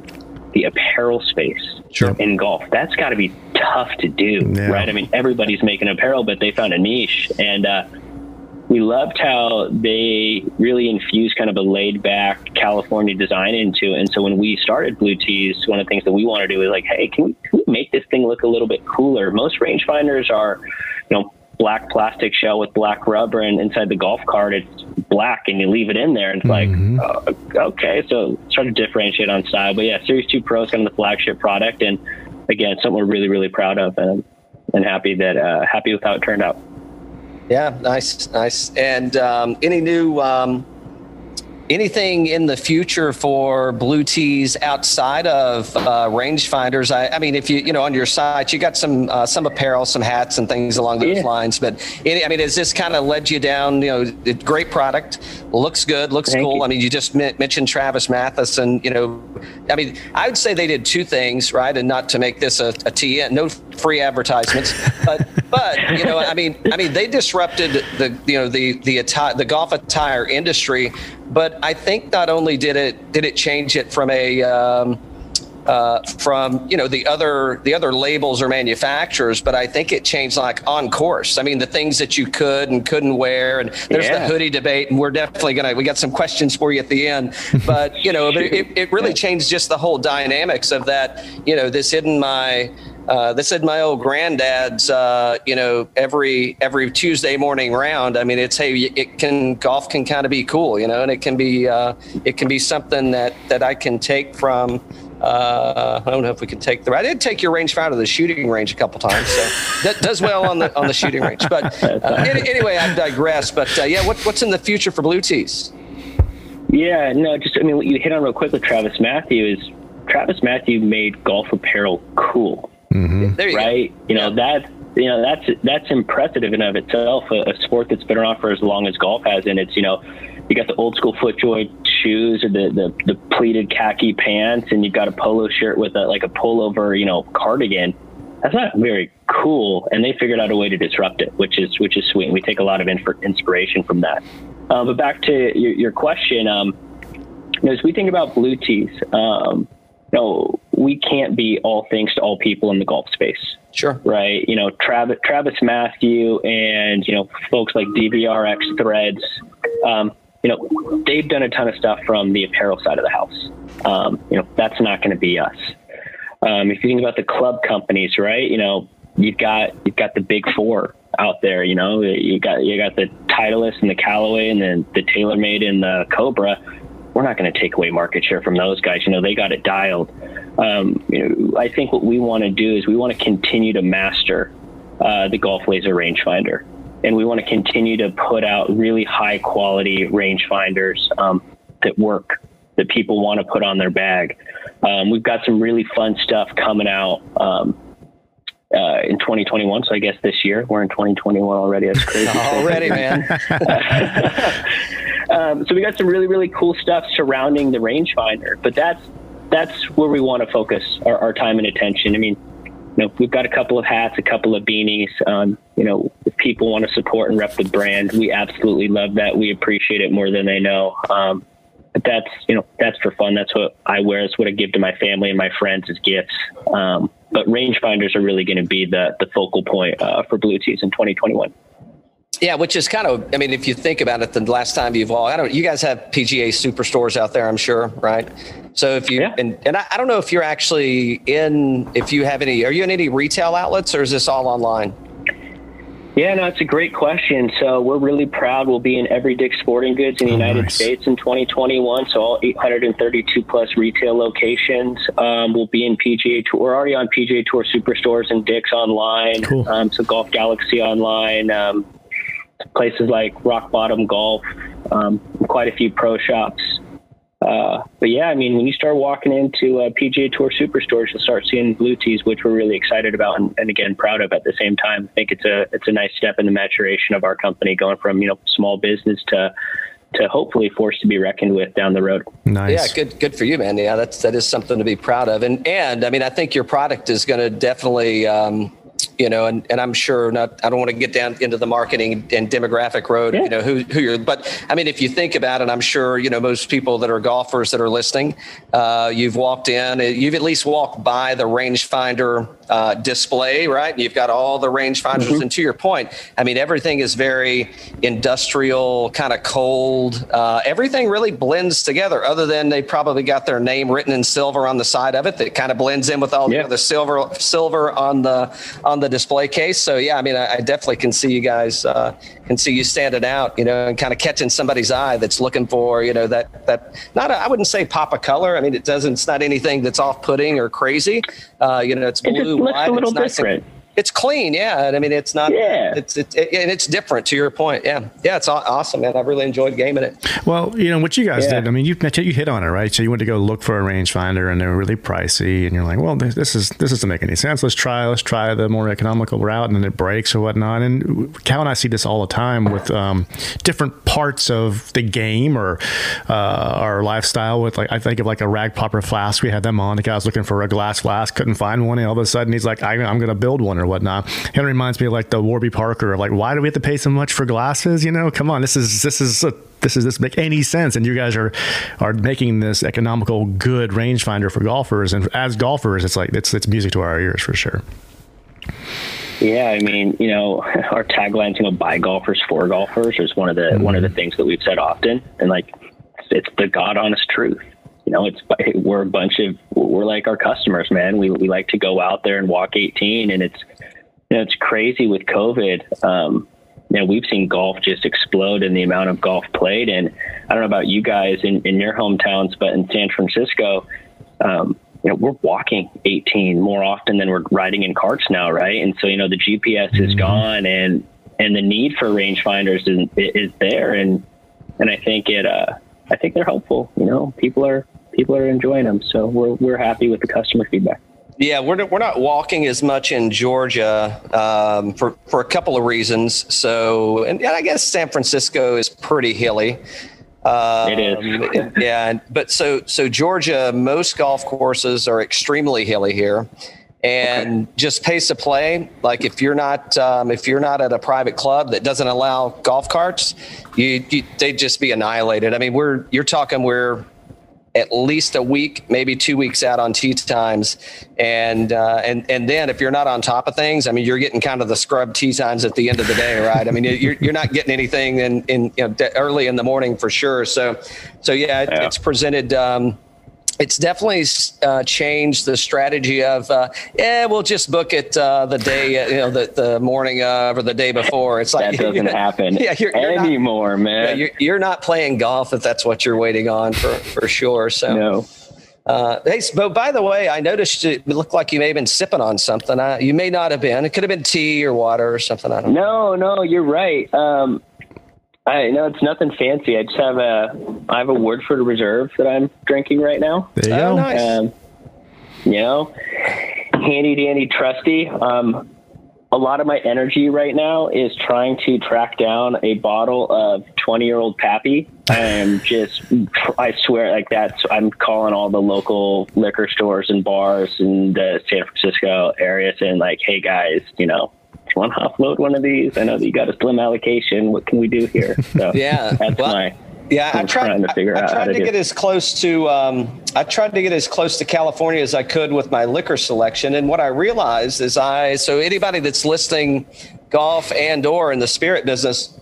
the apparel space Sure. in golf. That's got to be tough to do, Yeah. right? I mean, everybody's making apparel, but they found a niche, and uh, we loved how they really infused kind of a laid back California design into it. And so when we started Blue Tees, one of the things that we want to do is like, hey, can we, can we make this thing look a little bit cooler? Most rangefinders are, you know, black plastic shell with black rubber, and inside the golf cart it's black, and you leave it in there, and it's like, uh, okay, so try to differentiate on style. But yeah, Series Two Pro is kind of the flagship product, and again, something we're really really proud of, and and happy that uh, happy with how it turned out. Yeah, nice, nice. And um, any new um, anything in the future for blue tees outside of uh, rangefinders? I, I, mean, if you you know on your site you got some uh, some apparel, some hats, and things along those yeah. lines. But any, I mean, has this kind of led you down? You know, great product, looks good, looks Thank cool. You. I mean, you just mentioned Travis Matthew, and you know, I mean, I would say they did two things, right? And not to make this a, a T, no free advertisements, but (laughs) but you know, I mean, I mean, they disrupted the you know the the attire, the golf attire industry but I think not only did it did it change it from a um, uh, from you know the other the other labels or manufacturers, but I think it changed like on course. I mean the things that you could and couldn't wear, and there's yeah. the hoodie debate, and we're definitely gonna we got some questions for you at the end. (laughs) But you know it, it really changed just the whole dynamics of that. You know this isn't my uh, this is my old granddad's, uh, you know, every every Tuesday morning round. I mean, it's hey, it can golf can kind of be cool, you know, and it can be uh, it can be something that that I can take from. Uh, I don't know if we can take the. I did take your range rangefinder to the shooting range a couple times, so that does well on the on the shooting range. But uh, (laughs) anyway, I digress. But uh, yeah, what, what's in the future for blue tees? Yeah, no, just I mean, what you hit on real quick with Travis Matthew is Travis Matthew made golf apparel cool. Mm-hmm. You right? Go. You know that you know that's that's impressive in and of itself. A, a, sport that's been around for as long as golf has, and it's you know you got the old school FootJoy shoes or the, the the pleated khaki pants, and you've got a polo shirt with a like a pullover you know cardigan. That's not very cool, and they figured out a way to disrupt it, which is which is sweet. We take a lot of inf- inspiration from that. Uh, but back to your, your question, um, you know, as we think about blue tees, um, you know, we can't be all things to all people in the golf space. Sure. Right. You know, Travis, Travis Matthew and, you know, folks like DVRX Threads, um, you know, they've done a ton of stuff from the apparel side of the house. Um, you know, that's not going to be us. Um, if you think about the club companies, right, you know, you've got, you've got the big four out there, you know, you got, you got the Titleist and the Callaway and then the TaylorMade and the Cobra we're not going to take away market share from those guys. You know, they got it dialed. Um, you know, I think what we want to do is we want to continue to master uh, the Golf Laser rangefinder, and we want to continue to put out really high quality rangefinders um, that work that people want to put on their bag. Um, we've got some really fun stuff coming out. Um, uh, in 2021. So I guess this year we're in 2021 already. That's crazy. (laughs) already, man. (laughs) um, so we got some really, really cool stuff surrounding the rangefinder, but that's, that's where we want to focus our, our, time and attention. I mean, you know, we've got a couple of hats, a couple of beanies. Um, you know, if people want to support and rep the brand, we absolutely love that. We appreciate it more than they know. Um, but that's you know that's for fun. That's what I wear. That's what I give to my family and my friends as gifts. Um, but rangefinders are really going to be the the focal point uh, for Blue Tees in 2021. Yeah, which is kind of, I mean, if you think about it, the last time you've all, I don't, you guys have PGA superstores out there, I'm sure, right? So if you, yeah. and, and I, I don't know if you're actually in, if you have any, are you in any retail outlets or is this all online? Yeah, no, it's a great question. So we're really proud. We'll be in every Dick's Sporting Goods in the oh, United nice. States in 2021. So all 832 plus retail locations. Um, will be in PGA Tour. We're already on PGA Tour Superstores and Dick's online. Cool. Um, so Golf Galaxy online. Um, places like Rock Bottom Golf. Um, quite a few pro shops. Uh, but yeah, I mean, when you start walking into uh, PGA Tour superstores, you'll start seeing blue tees, which we're really excited about, and, and, again proud of at the same time. I think it's a it's a nice step in the maturation of our company, going from you know small business to to hopefully force to be reckoned with down the road. Nice. Yeah, good good for you, man. Yeah, that's that is something to be proud of, and and I mean, I think your product is going to definitely. Um, you know, and, and I'm sure not, I don't want to get down into the marketing and demographic road, yeah. you know, who, who you're, but I mean, if you think about it, I'm sure, you know, most people that are golfers that are listening, uh, you've walked in, you've at least walked by the rangefinder uh, display, right? You've got all the rangefinders. Mm-hmm. And to your point, I mean, everything is very industrial, kind of cold. Uh, everything really blends together, other than they probably got their name written in silver on the side of it that kind of blends in with all yeah. the other silver silver on the on the display case. So yeah, I mean, I, I definitely can see you guys uh, can see you standing out, you know, and kind of catching somebody's eye that's looking for, you know, that that not I wouldn't say pop a color. I mean, it doesn't. It's not anything that's off putting or crazy. Uh, you know, it's blue looks a little different. It's clean. Yeah, And I mean, it's not. Yeah. it's it's it, and it's different. To your point, yeah, yeah, it's awesome, man. I really enjoyed gaming it. Well, you know what you guys Yeah. did. I mean, you you hit on it, right? So you went to go look for a rangefinder, and they were really pricey, and you're like, well, this, this is this doesn't make any sense. Let's try let's try the more economical route, and then it breaks or whatnot. And Cal and I see this all the time with um, different parts of the game or uh, our lifestyle. With like, I think of like a rag popper flask. We had them on. The guy was looking for a glass flask, couldn't find one, and all of a sudden he's like, I, I'm going to build one or whatnot. It reminds me of like the Warby Parker of like, why do we have to pay so much for glasses? You know, come on, this is this is a, this is this make any sense? And you guys are are making this economical, good rangefinder for golfers, and as golfers, it's like it's it's music to our ears for sure. Yeah, I mean, you know, (laughs) our tagline, you know, by golfers for golfers is one of the one of the mm-hmm. things that we've said often, and like, it's the god honest truth. You know, it's (laughs) we're a bunch of we're like our customers, man. We we like to go out there and walk 18, and it's you know it's crazy with COVID. Um, you know, we've seen golf just explode in the amount of golf played, and I don't know about you guys in, in your hometowns, but in San Francisco, um, you know, we're walking 18 more often than we're riding in carts now, right? And so, you know, the GPS is gone, and and the need for rangefinders is, is there, and and I think it, uh, I think they're helpful. You know, people are people are enjoying them, so we're we're happy with the customer feedback. Yeah, we're not, we're not walking as much in Georgia um, for for a couple of reasons. So, and, and I guess San Francisco is pretty hilly. Um, It is. yeah, but so so Georgia, most golf courses are extremely hilly here, and just pace of play. Like if you're not um, if you're not at a private club that doesn't allow golf carts, you, you they'd just be annihilated. I mean, we're you're talking we're at least a week, maybe two weeks out on tee times, and uh, and and then if you're not on top of things, I mean, you're getting kind of the scrub tee times at the end of the day, right? I mean, you're you're not getting anything in in you know, early in the morning for sure. So, so yeah, it, Yeah. it's presented. Um, it's definitely uh, changed the strategy of uh, yeah we'll just book it uh, the day uh, you know the, the morning of or the day before it's like That (laughs) doesn't happen (laughs) yeah you're, you're not- anymore, yeah, man. you're, you're not playing golf if that's what you're waiting on for for sure so no. uh, hey, but by the way, I noticed it looked like you may have been sipping on something. Uh, you may not have been. It could have been tea or water or something. I don't know. No, no, you're right. Um, I know it's nothing fancy. I just have a I have a Woodford Reserve that I'm drinking right now. There you Oh, go. nice. Um, you know, handy dandy trusty. Um, a lot of my energy right now is trying to track down a bottle of 20 year old Pappy. I am (laughs) just, I swear, like that's, I'm calling all the local liquor stores and bars in the San Francisco area saying, like, hey guys, you know, do you want to offload one of these? I know that you got a slim allocation. What can we do here? So (laughs) Yeah, that's well, my. Yeah, I I'm tried. trying to figure I, I out how tried to to get as close to. Um, I tried to get as close to California as I could with my liquor selection, and what I realized is I. So anybody that's listing golf and or in the spirit business,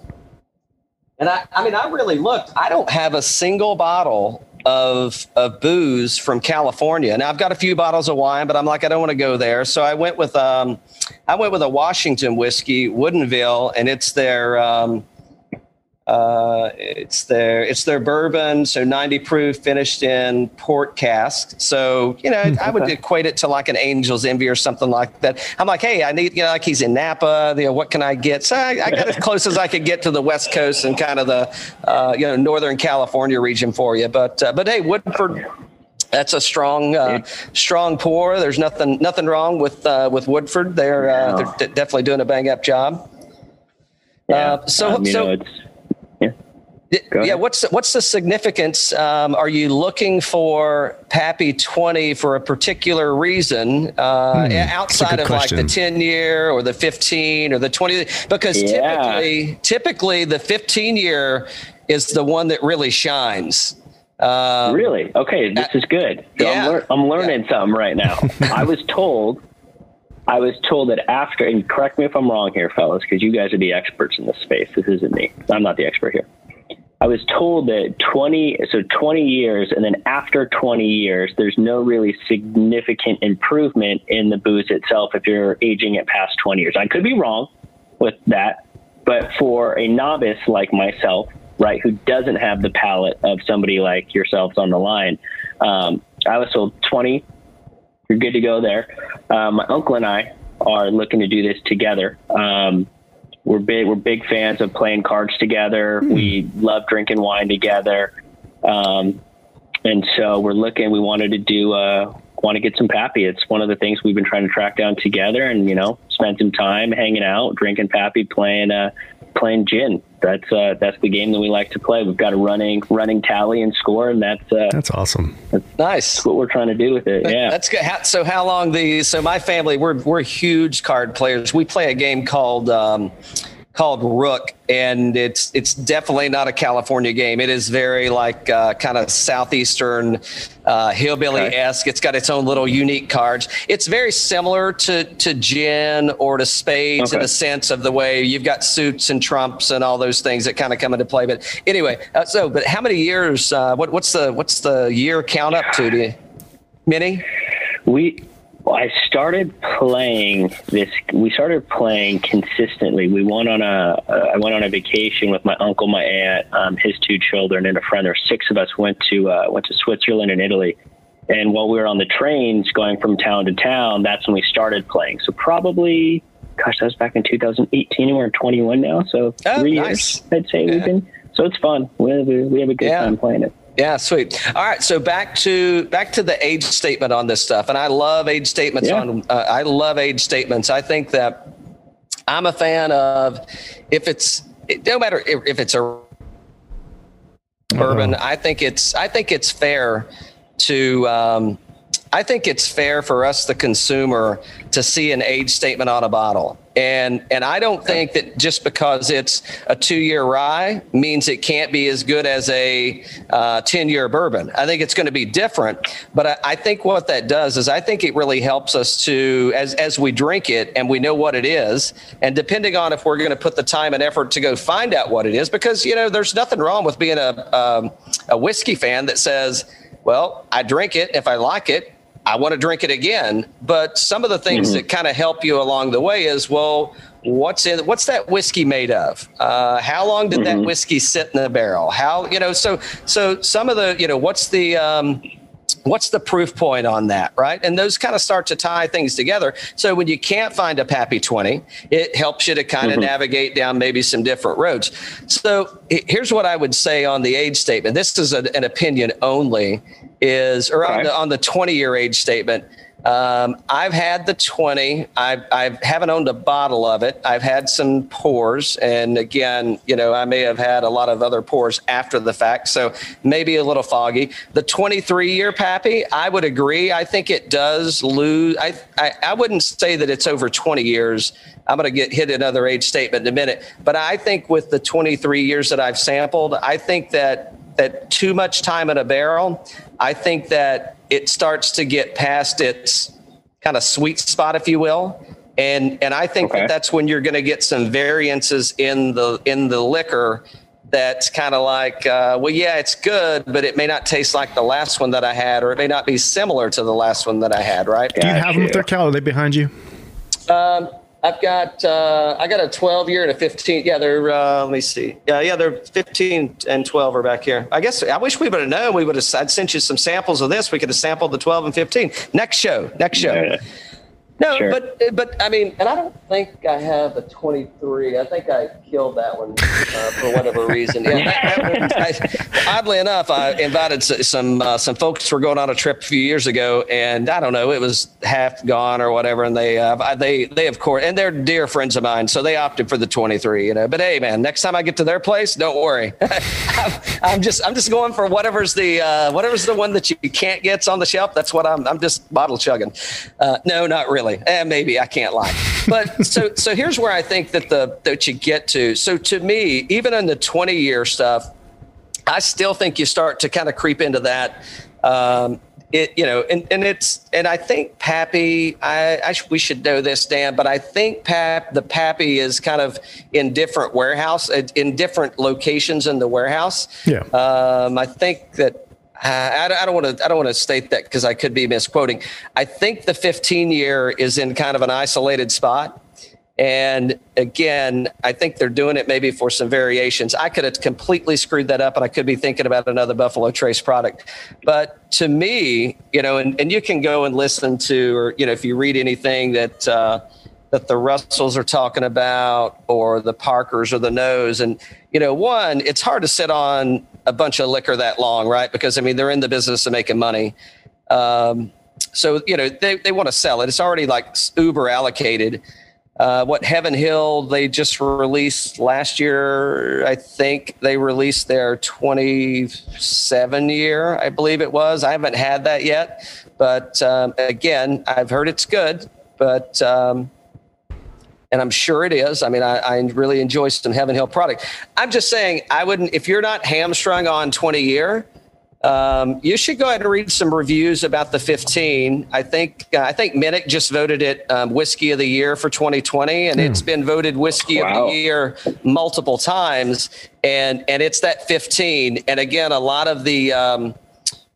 and I, I mean, I really looked. I don't have a single bottle of of booze from California. Now I've got a few bottles of wine, but I'm like, I don't want to go there. So I went with um, I went with a Washington whiskey, Woodinville, and it's their um, uh, it's their it's their bourbon, so 90 proof, finished in port cask. So you know, I would equate it to like an Angel's Envy or something like that. I'm like, hey, I need you know, like he's in Napa. You know, what can I get? So I, I got as (laughs) close as I could get to the West Coast and kind of the uh, you know Northern California region for you. But uh, but hey, Woodford. That's a strong, uh, strong pour. There's nothing, nothing wrong with uh, with Woodford. They're uh, they're de- definitely doing a bang up job. Yeah. Uh, so- so- know, it's yeah. Go yeah, what's the, what's the significance? Um, are you looking for Pappy twenty for a particular reason uh, outside good of like the ten year or the fifteen or the twenty? Because Yeah. typically, typically the fifteen year is the one that really shines. Um, Really? Okay, this is good. So yeah. I'm, lear- I'm learning something right now. (laughs) I was told, I was told that after, and correct me if I'm wrong here, fellas, because you guys are the experts in this space. This isn't me. I'm not the expert here. I was told that 20, so 20 years, and then after 20 years, there's no really significant improvement in the booze itself if you're aging it past 20 years. I could be wrong with that, but for a novice like myself, right, who doesn't have the palate of somebody like yourselves on the line, um, I was told 20, you're good to go there. Uh, my uncle and I are looking to do this together. Um, we're big we're big fans of playing cards together. We love drinking wine together, um, and so we're looking. We wanted to do uh, want to get some pappy. It's one of the things we've been trying to track down together, and you know, spend some time hanging out, drinking pappy, playing uh, playing gin. That's uh, that's the game that we like to play. We've got a running running tally and score, and that's uh, That's awesome. That's Nice. what we're trying to do with it. Yeah. That's good. How, so how long the so my family we're we're huge card players. We play a game called um, called Rook, and it's it's definitely not a California game. It is very like uh, kind of southeastern uh, hillbilly esque. It's got its own little unique cards. It's very similar to to gin or to spades in the sense of the way you've got suits and trumps and all those things that kind of come into play. But anyway, uh, so but how many years? Uh, what what's the what's the year count up to? Do you, Many? We, well, I started playing this. We started playing consistently. We went on a. Uh, I went on a vacation with my uncle, my aunt, um, his two children, and a friend. There were six of us went to uh, went to Switzerland and Italy. And while we were on the trains going from town to town, that's when we started playing. So probably, gosh, that was back in 2018, and we're 21 now. So Oh, three nice. years, I'd say we've been. So it's fun. We have a, we have a good Yeah. time playing it. Yeah, sweet. All right, so back to back to the age statement on this stuff, and I love age statements Yeah. on. Uh, I love age statements. I think that I'm a fan of if it's it don't matter if, if it's a bourbon. I think it's I think it's fair to. Um, I think it's fair for us, the consumer, to see an age statement on a bottle. And and I don't think that just because it's a two year rye means it can't be as good as a uh, ten year bourbon. I think it's going to be different. But I, I think what that does is I think it really helps us to as as we drink it and we know what it is, and depending on if we're going to put the time and effort to go find out what it is, because you know there's nothing wrong with being a um, a whiskey fan that says, well, I drink it if I like it. I want to drink it again. But some of the things that kind of help you along the way is, well, what's in what's that whiskey made of? Uh, how long did that whiskey sit in the barrel? How you know? So so some of the you know what's the um, what's the proof point on that right and those kind of start to tie things together so when you can't find a pappy 20 it helps you to kind of navigate down maybe some different roads so here's what i would say on the age statement this is an opinion only is or on the on the 20 year age statement um, I've had the 20. I I haven't owned a bottle of it. I've had some pours, and again, you know, I may have had a lot of other pours after the fact, so maybe a little foggy. The 23 year Pappy, I would agree. I think it does lose. I I, I wouldn't say that it's over 20 years. I'm going to get hit another age statement in a minute, but I think with the 23 years that I've sampled, I think that that too much time in a barrel, I think that it starts to get past its kind of sweet spot, if you will. And and I think Okay. that that's when you're going to get some variances in the in the liquor. That's kind of like, uh, well, yeah, it's good, but it may not taste like the last one that I had, or it may not be similar to the last one that I had, right? Do you have them with their Gotcha. cal? Are they behind you? Um, I've got uh, I got a 12 year and a 15. Yeah, they're uh, let me see. Yeah, yeah, they're 15 and 12 are back here. I guess I wish we would have known. We would have. I'd sent you some samples of this. We could have sampled the 12 and 15. Next show. Next show. Yeah. No, Sure. but but I mean, and I don't think I have a 23. I think I killed that one uh, for whatever reason. Yeah, that, that one, I, oddly enough, I invited some uh, some folks who were going on a trip a few years ago, and I don't know, it was half gone or whatever, and they uh, they they of course, and they're dear friends of mine, so they opted for the 23. You know, but hey, man, next time I get to their place, don't worry. (laughs) I'm, I'm just I'm just going for whatever's the uh, whatever's the one that you can't get's on the shelf. That's what I'm I'm just bottle chugging. Uh, no, not really. Eh, maybe I can't lie. But (laughs) so so here's where I think that the that you get to. So to me, even in the 20 year stuff, I still think you start to kind of creep into that. Um, it, you know, and, and it's, and I think Pappy, I, I sh- we should know this, Dan, but I think Pap, the Pappy is kind of in different warehouse, in different locations in the warehouse. Yeah. Um, I think that I, I don't want to. I don't want to state that because I could be misquoting. I think the 15 year is in kind of an isolated spot. And again, I think they're doing it maybe for some variations. I could have completely screwed that up and I could be thinking about another Buffalo Trace product. But to me, you know, and, and you can go and listen to, or, you know, if you read anything that, uh, that the Russells are talking about, or the Parkers or the Noes. And you know, one, it's hard to sit on a bunch of liquor that long, right? Because I mean, they're in the business of making money. Um, so you know, they they want to sell it. It's already like uber allocated. Uh, what Heaven Hill they just released last year, I think they released their 27 year, I believe it was. I haven't had that yet, but um, again, I've heard it's good, but um, and I'm sure it is. I mean, I, I, really enjoy some Heaven Hill product. I'm just saying, I wouldn't if you're not hamstrung on 20 year. Um, you should go ahead and read some reviews about the 15. I think uh, I think Minnick just voted it um, whiskey of the year for 2020, and mm. it's been voted whiskey wow. of the year multiple times. And and it's that 15. And again, a lot of the um,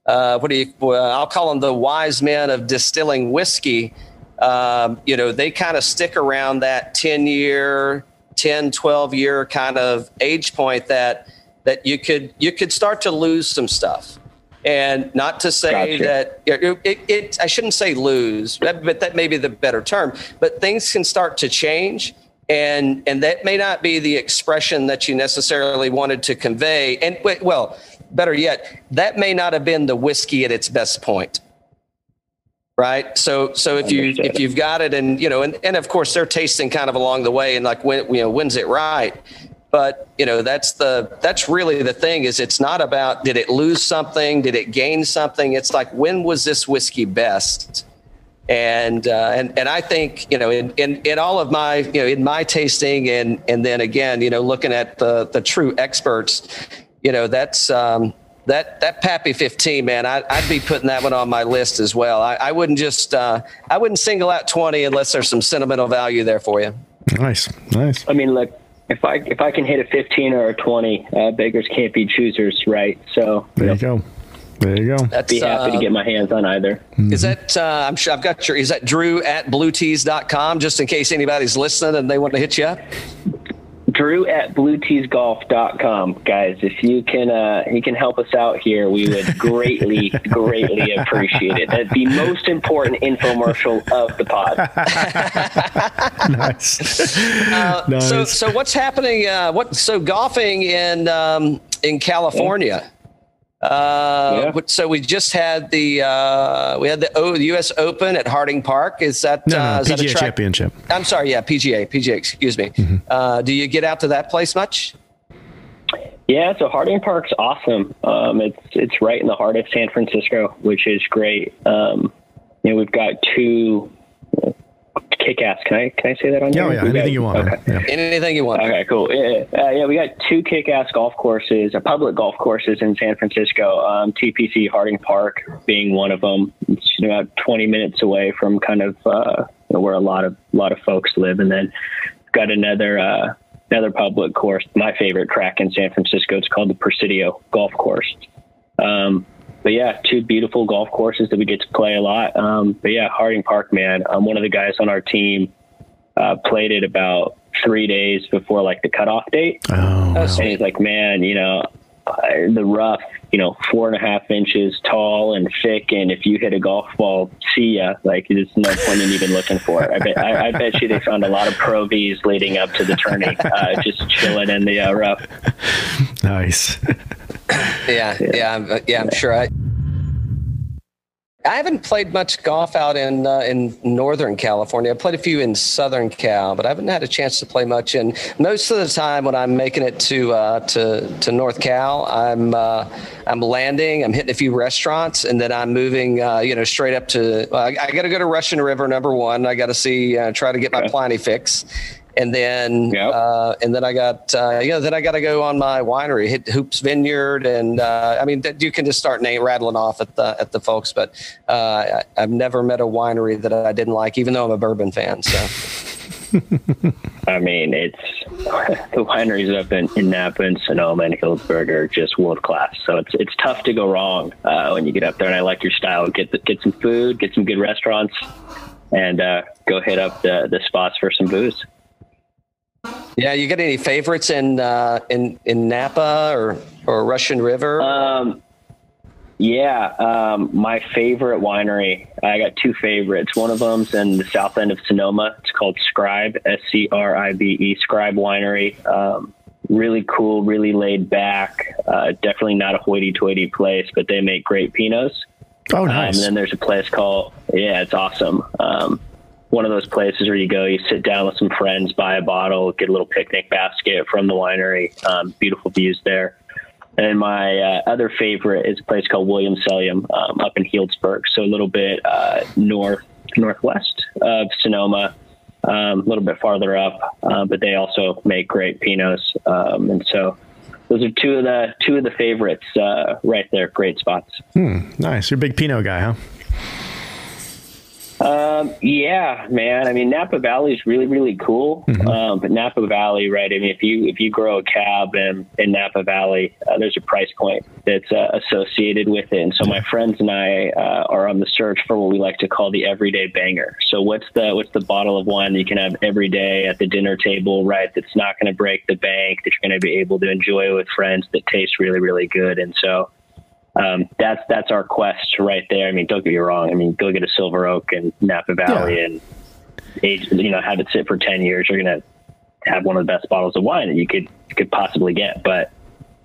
uh, what do you? Uh, I'll call them the wise men of distilling whiskey. Um, you know, they kind of stick around that 10 year, 10, 12 year kind of age point that that you could you could start to lose some stuff. And not to say gotcha. that it, it, it, i shouldn't say lose but that may be the better term but things can start to change and and that may not be the expression that you necessarily wanted to convey. And well better yet that may not have been the whiskey at its best point right? So so if you if you've got it and you know and, and of course they're tasting kind of along the way and like when you know when's it right? But you know that's the that's really the thing is it's not about did it lose something? Did it gain something? It's like when was this whiskey best? And uh, and and I think you know in, in in all of my you know in my tasting and and then again you know looking at the the true experts you know that's um, that that Pappy 15 man I, would be putting that one on my list as well I, I wouldn't just uh, I wouldn't single out 20 unless there's some sentimental value there for you nice nice I mean look if I if I can hit a 15 or a 20, uh, beggars can't be choosers, right? So there you go. There you go. I'd be happy uh, to get my hands on either. Mm-hmm. Is that, uh, I'm sure I've got your, is that drew at bluetees.com just in case anybody's listening and they want to hit you up? Drew at blueteesgolf.com. Guys, if you can uh, you can help us out here, we would greatly, (laughs) greatly appreciate it. That's the most important infomercial of the pod. (laughs) nice. Uh, nice. So, so what's happening? Uh, what so golfing in um, in California? Uh, yeah. So we just had the uh, we had the, o, the U.S. Open at Harding Park. Is that no, no, uh, is PGA that a track? Championship? I'm sorry, yeah, PGA, PGA. Excuse me. Mm-hmm. Uh, do you get out to that place much? Yeah, so Harding Park's awesome. Um, it's it's right in the heart of San Francisco, which is great. Um, you know, we've got two kick ass. Can I can I say that on here? Oh, yeah, we anything got, you want. Okay. Yeah. Anything you want. Okay, cool. Yeah, uh, yeah, we got two kick ass golf courses, uh, public golf courses in San Francisco. Um, TPC Harding Park being one of them. It's you know, about 20 minutes away from kind of uh, where a lot of a lot of folks live, and then got another. Uh, another public course, my favorite track in San Francisco. It's called the Presidio Golf Course. Um, but yeah, two beautiful golf courses that we get to play a lot. Um, but yeah, Harding Park, man, I'm one of the guys on our team uh, played it about three days before like the cutoff date. Oh, wow. And he's like, man, you know, the rough, you know, four and a half inches tall and thick, and if you hit a golf ball, see ya. Like, there's no point in even looking for it. I bet, I, I bet you they found a lot of Pro Vs leading up to the tourney, uh, just chilling in the uh, rough. (laughs) Nice. yeah, yeah, I'm, yeah. I'm sure. I I haven't played much golf out in uh, in Northern California. I played a few in Southern Cal, but I haven't had a chance to play much. And most of the time, when I'm making it to uh, to to North Cal, I'm uh, I'm landing, I'm hitting a few restaurants, and then I'm moving, uh, you know, straight up to. I, I got to go to Russian River, number one. I got to see, uh, try to get my Pliny fix, and then yep. uh, and then I got uh, you know then I got to go on my winery, hit Hoopes Vineyard, and uh, I mean you can just start name rattling off at the at the folks, but uh, I, have never met a winery that I didn't like, even though I'm a bourbon fan. So. (laughs) I mean, it's (laughs) the wineries up in, in Napa and Sonoma and Healdsburg are just world class. So it's it's tough to go wrong uh, when you get up there. And I like your style. Get the, get some food, get some good restaurants, and uh, go hit up the the spots for some booze. Yeah, you got any favorites in uh, in in Napa or or Russian River? Um, Yeah, um, my favorite winery. I got two favorites. One of them's in the south end of Sonoma. It's called Scribe, S C R I B E, Scribe Winery. Um, really cool, really laid back. Uh, definitely not a hoity-toity place, but they make great pinots. Oh, Um, nice. and then there's a place called yeah, it's awesome. Um, one of those places where you go, you sit down with some friends, buy a bottle, get a little picnic basket from the winery. Um, beautiful views there. And my uh, other favorite is a place called Williams Selyem um, up in Healdsburg, so a little bit uh, north northwest of Sonoma, um, a little bit farther up. Uh, but they also make great pinots, um, and so those are two of the two of the favorites uh, right there. Great spots. nice. You're a big Pinot guy, huh? Um, yeah, man. I mean, Napa Valley is really, really cool. Um, but Napa Valley, right? I mean, if you if you grow a cab in, in Napa Valley, uh, there's a price point that's uh, associated with it. And so my friends and I uh, are on the search for what we like to call the everyday banger. So what's the what's the bottle of wine that you can have every day at the dinner table, right? That's not going to break the bank. That you're going to be able to enjoy with friends. That tastes really, really good. And so um, that's that's our quest right there. I mean, don't get me wrong. I mean, go get a Silver Oak and Napa Valley Yeah. and age, you know, have it sit for ten years. You're gonna have one of the best bottles of wine that you could could possibly get. But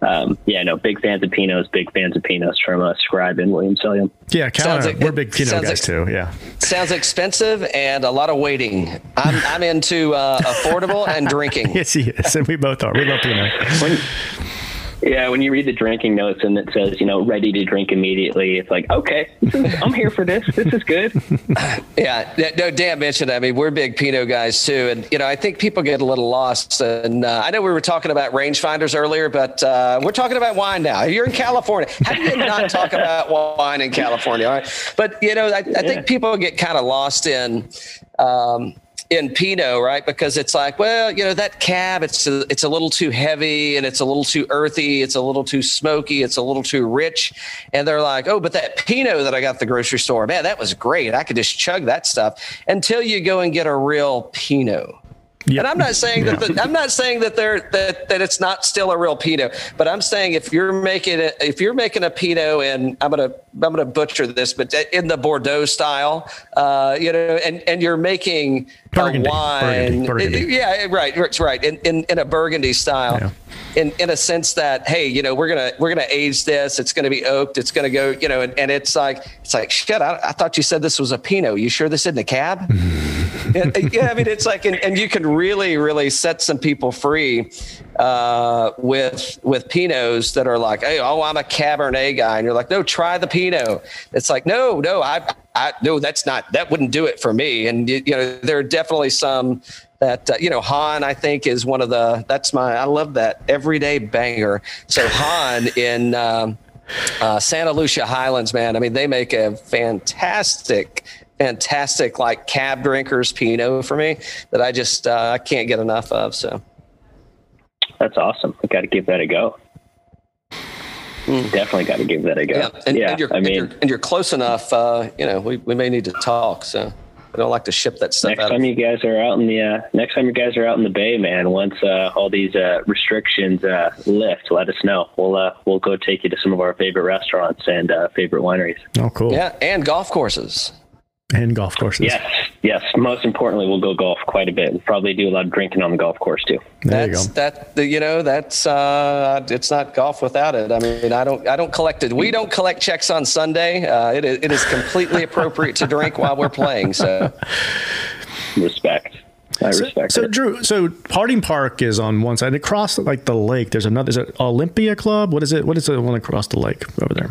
um, yeah, no, big fans of Pinots, big fans of Pinots from uh, Scribe and Williams Selyem. Yeah, kind Sounds like- we're big Pinot guys like- too. Yeah. Sounds expensive and a lot of waiting. I'm, I'm into uh, affordable and drinking. (laughs) Yes, he is, and we both are. We love Pinot. Yeah, when you read the drinking notes and it says, you know, ready to drink immediately, it's like, okay, is, I'm here for this. This is good. (laughs) Yeah, yeah, no, Dan mentioned. I mean, we're big Pinot guys too, and you know, I think people get a little lost. And uh, I know we were talking about rangefinders earlier, but uh, we're talking about wine now. You're in California. How do you not talk about wine in California? All right, but you know, I, I think people get kind of lost in. Um, in Pinot, right? Because it's like, well, you know, that cab, it's a, it's a little too heavy and it's a little too earthy, it's a little too smoky, it's a little too rich, and they're like, oh, but that Pinot that I got at the grocery store, man, that was great. I could just chug that stuff until you go and get a real Pinot. And I'm not saying that the, I'm not saying that they're that that it's not still a real Pinot, but I'm saying if you're making it if you're making a Pinot and I'm gonna I'm gonna butcher this, but in the Bordeaux style, uh, you know, and and you're making Burgundy, a wine, Burgundy, Burgundy. yeah, right, it's right, in, in in a Burgundy style. Yeah. In, in a sense that hey you know we're gonna we're gonna age this. It's gonna be oaked. It's gonna go you know and, and it's like it's like shit I, I thought you said this was a Pinot. You sure this isn't a cab (laughs) yeah, I mean, it's like, and, and you can really, really set some people free uh, with with Pinots that are like, hey, oh, I'm a Cabernet guy, and you're like, no, try the Pinot. It's like, no, no, I, I, no, that's not, that wouldn't do it for me. And you, you know, there are definitely some that uh, you know, Hahn, I think, is one of the. That's my, I love that everyday banger. So Hahn in. Um, uh, Santa Lucia Highlands, man. I mean, they make a fantastic, fantastic like cab drinkers Pinot for me that I just uh, I can't get enough of. So That's awesome. I got to give that a go. Definitely got to give that a go. yeah, and, and you're, I and mean, you're and you're close enough. Uh, you know, we, we may need to talk. So I don't like to ship that stuff next out. time you guys are out in the uh, next time you guys are out in the bay, man. Once uh, all these uh, restrictions uh, lift, let us know. We'll uh, we'll go take you to some of our favorite restaurants and uh, favorite wineries. Oh, cool. yeah, and golf courses. And golf courses. Yes, yes. Most importantly, we'll go golf quite a bit. We'll probably do a lot of drinking on the golf course too. There you That's go. that. You know, that's uh, it's not golf without it. I mean, I don't, I don't collect it. We don't collect checks on Sunday. Uh, it, is, it is completely appropriate to drink while we're playing. So. Respect. I respect So it. Drew, so Harding Park is on one side. Across like the lake, there's another. Is it Olympia Club? What is it? What is the one across the lake over there?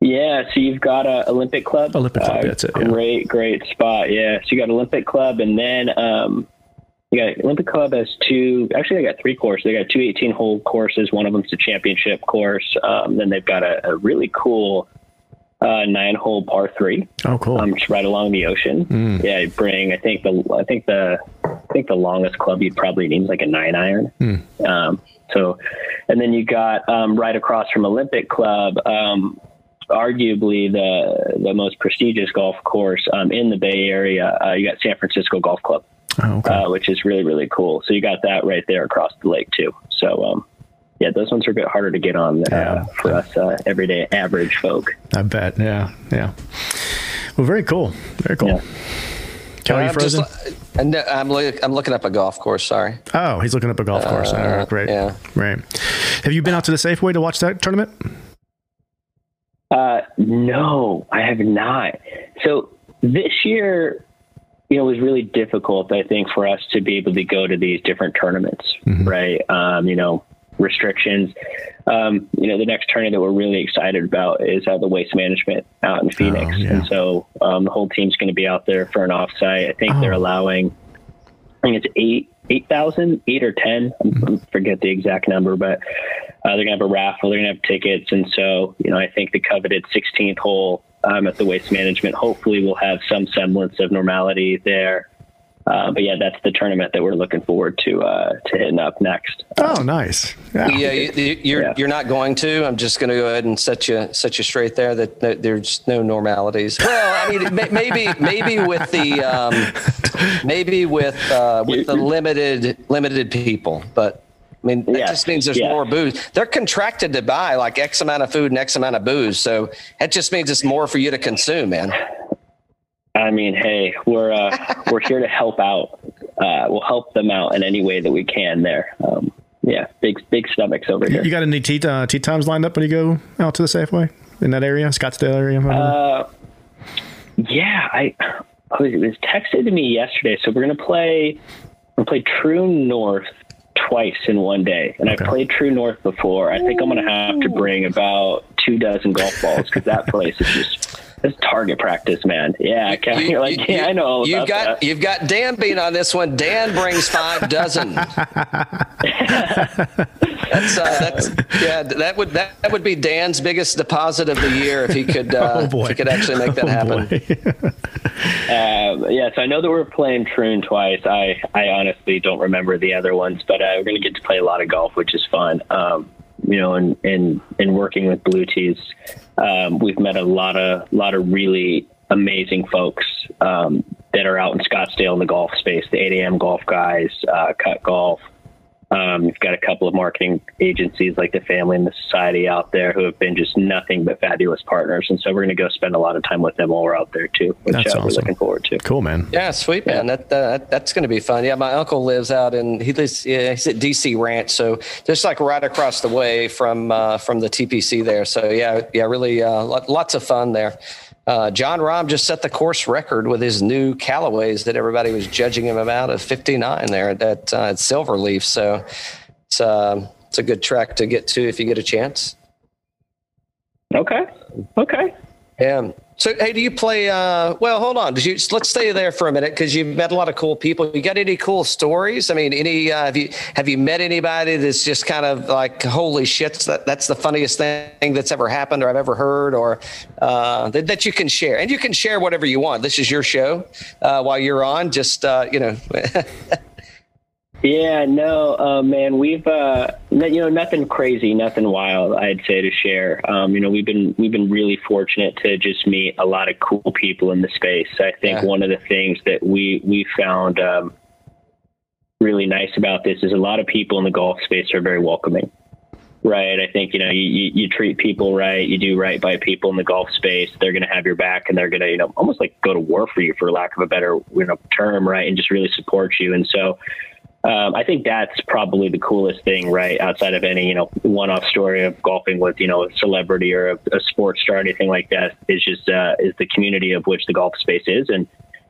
Yeah, so you've got a Olympic Club. Olympic Club, that's it, yeah. Great, great spot. Yeah, so you got Olympic Club, and then um, you got Olympic Club has two. Actually, they got three courses. They got two 18 hole courses. One of them's the championship course. Um, then they've got a, a really cool uh, nine hole par three. Oh, cool. Um, just right along the ocean. Yeah, you bring. I think the. I think the. I think the longest club you'd probably need is like a nine iron. Um, so, and then you got um, right across from Olympic Club, um, arguably the the most prestigious golf course um, in the Bay Area. Uh, you got San Francisco Golf Club, oh, okay. uh, which is really really cool. So you got that right there across the lake too. So um, yeah, those ones are a bit harder to get on uh, Yeah. for us uh, everyday average folk. I bet. Yeah. Yeah. Well, very cool. Very cool. Yeah. Kelly, you I'm just, frozen? and I'm, look, I'm looking up a golf course. Sorry. oh, he's looking up a golf course. All right, great. yeah. Right. Have you been out to the Safeway to watch that tournament? Uh, no, I have not. So this year, you know, was really difficult, I think, for us to be able to go to these different tournaments, right? Um, you know, restrictions. Um, you know, the next tournament that we're really excited about is uh, the waste management out in Phoenix. yeah. And so um, the whole team's going to be out there for an offsite. I think they're Oh. allowing, I think it's eight, 8,000, eight or 10. I forget the exact number, but uh, they're going to have a raffle. They're going to have tickets. And so, you know, I think the coveted 16th hole um, at the waste management hopefully will have some semblance of normality there. Uh, but yeah, that's the tournament that we're looking forward to uh, to hitting up next. Oh, nice. Yeah. Yeah, you, you- you're Yeah. you're not going to. I'm just going to go ahead and set you set you straight there that, that there's no normalities. Well, I mean, maybe maybe with the um, maybe with uh, with the limited limited people, but. I mean, that Yes, just means there's yeah. more booze. They're contracted to buy like X amount of food and X amount of booze. So that just means it's more for you to consume, man. I mean, hey, we're uh, (laughs) we're here to help out. Uh, we'll help them out in any way that we can. There, um, yeah, big big stomachs over here. You got any tea, uh, tea times lined up when you go out to the Safeway in that area, Scottsdale area? Uh, yeah, I, I was, it was texted to me yesterday. So we're gonna play. We're play Troon North twice in one day, and Okay. I played Troon North before. I think I'm gonna have to bring about two dozen golf balls because that place is just. It's target practice, man. Yeah, I can't, you're like, yeah, I know. You've got that. you've got Dan being on this one. Dan brings five dozen. (laughs) that's uh, that's yeah. That would that, that would be Dan's biggest deposit of the year if he could uh, (laughs) Oh, boy. if he could actually make that Oh, happen. boy. (laughs) Uh, yeah, so I know that we're playing Troon twice. I, I honestly don't remember the other ones, but uh, we're going to get to play a lot of golf, which is fun. Um, you know, and in, in working with Blue Tees, um, we've met a lot of lot of really amazing folks um, that are out in Scottsdale in the golf space. The 8 a.m. golf guys, uh, Cut Golf. Um, we've got a couple of marketing agencies like the Family and the Society out there who have been just nothing but fabulous partners, and so we're going to go spend a lot of time with them while we're out there too, which That's uh, we're looking forward to. Cool, man. Yeah, sweet man. That, uh, that that's going to be fun. Yeah, my uncle lives out in he lives yeah, he's at DC Ranch, so just like right across the way from uh, from the TPC there. So yeah, yeah, really uh, lots of fun there. Uh, Jon Rahm just set the course record with his new Callaways that everybody was judging him about at 59 there at, at, uh, at Silverleaf. So it's uh, it's a good track to get to if you get a chance. Okay. Okay. Yeah. So, hey, do you play? Uh, well, hold on. Did you let's stay there for a minute because you've met a lot of cool people. You got any cool stories? I mean, any uh, have you have you met anybody that's just kind of like, holy shit, that that's the funniest thing that's ever happened or I've ever heard, or uh, that, that you can share, and you can share whatever you want. This is your show. Uh, while you're on, just uh, you know, (laughs) Yeah, no, uh, man, we've uh, you know nothing crazy, nothing wild. I'd say to share. Um, you know, we've been we've been really fortunate to just meet a lot of cool people in the space. I think Yeah. one of the things that we we found um, really nice about this is a lot of people in the golf space are very welcoming. Right. I think, you know, you, you, you treat people right, you do right by people in the golf space. They're going to have your back and they're going to, you know, almost like go to war for you, for lack of a better you know, term, right. And just really support you. And so um, I think that's probably the coolest thing, right? Outside of any, you know, one off story of golfing with, you know, a celebrity or a, a sports star or anything like that is just, uh, is the community of which the golf space is. And,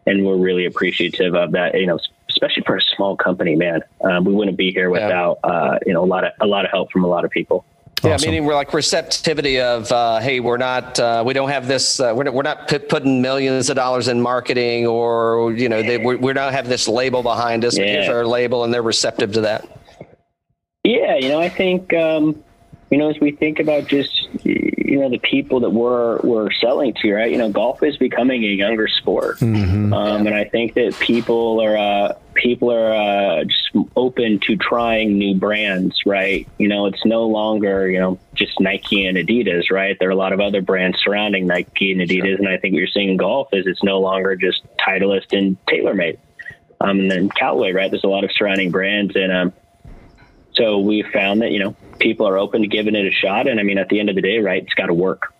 and we're really appreciative of that, you know, especially for a small company, man. Um, we wouldn't be here without, uh, you know, a lot of, a lot of help from a lot of people. Yeah, Awesome. meaning we're like receptivity of, uh, hey, we're not, uh, we don't have this, uh, we're, not- we're not put, putting millions of dollars in marketing, or you know, they, we're, we're not have this label behind us. Here's Yeah. our label, and they're receptive to that. Yeah, you know, I think um, you know as we think about just you know the people that we're we're selling to, right? You know, golf is becoming a younger sport, um, and I think that people are uh, people are uh, just open to trying new brands, right? You know, it's no longer you know just Nike and Adidas, right? There are a lot of other brands surrounding Nike and Adidas, and I think what you're seeing in golf is it's no longer just Titleist and TaylorMade. Um, and then Callaway, right? There's a lot of surrounding brands, and um, so we found that you know people are open to giving it a shot. And I mean, at the end of the day, right, it's got to work.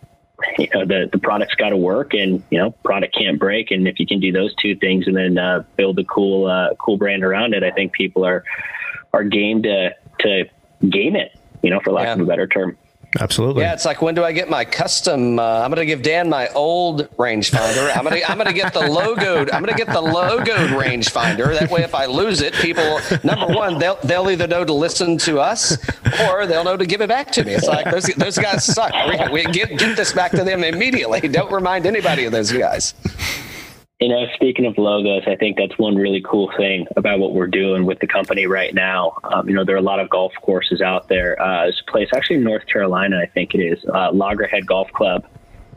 You know, the the product's got to work, and you know, product can't break. And if you can do those two things, and then uh, build a cool uh, cool brand around it, I think people are are game to to game it. You know, for lack Yeah. of a better term. Absolutely. Yeah, it's like when do I get my custom? Uh, I'm going to give Dan my old rangefinder. I'm going to I'm going to get the logoed. I'm going to get the logoed rangefinder. That way, if I lose it, people number one they'll they'll either know to listen to us or they'll know to give it back to me. It's like those those guys suck. We, we get get this back to them immediately. Don't remind anybody of those guys. You know, speaking of logos, I think that's one really cool thing about what we're doing with the company right now. Um, you know, there are a lot of golf courses out there. Uh, there's a place actually in North Carolina, I think it is, uh, Loggerhead Golf Club.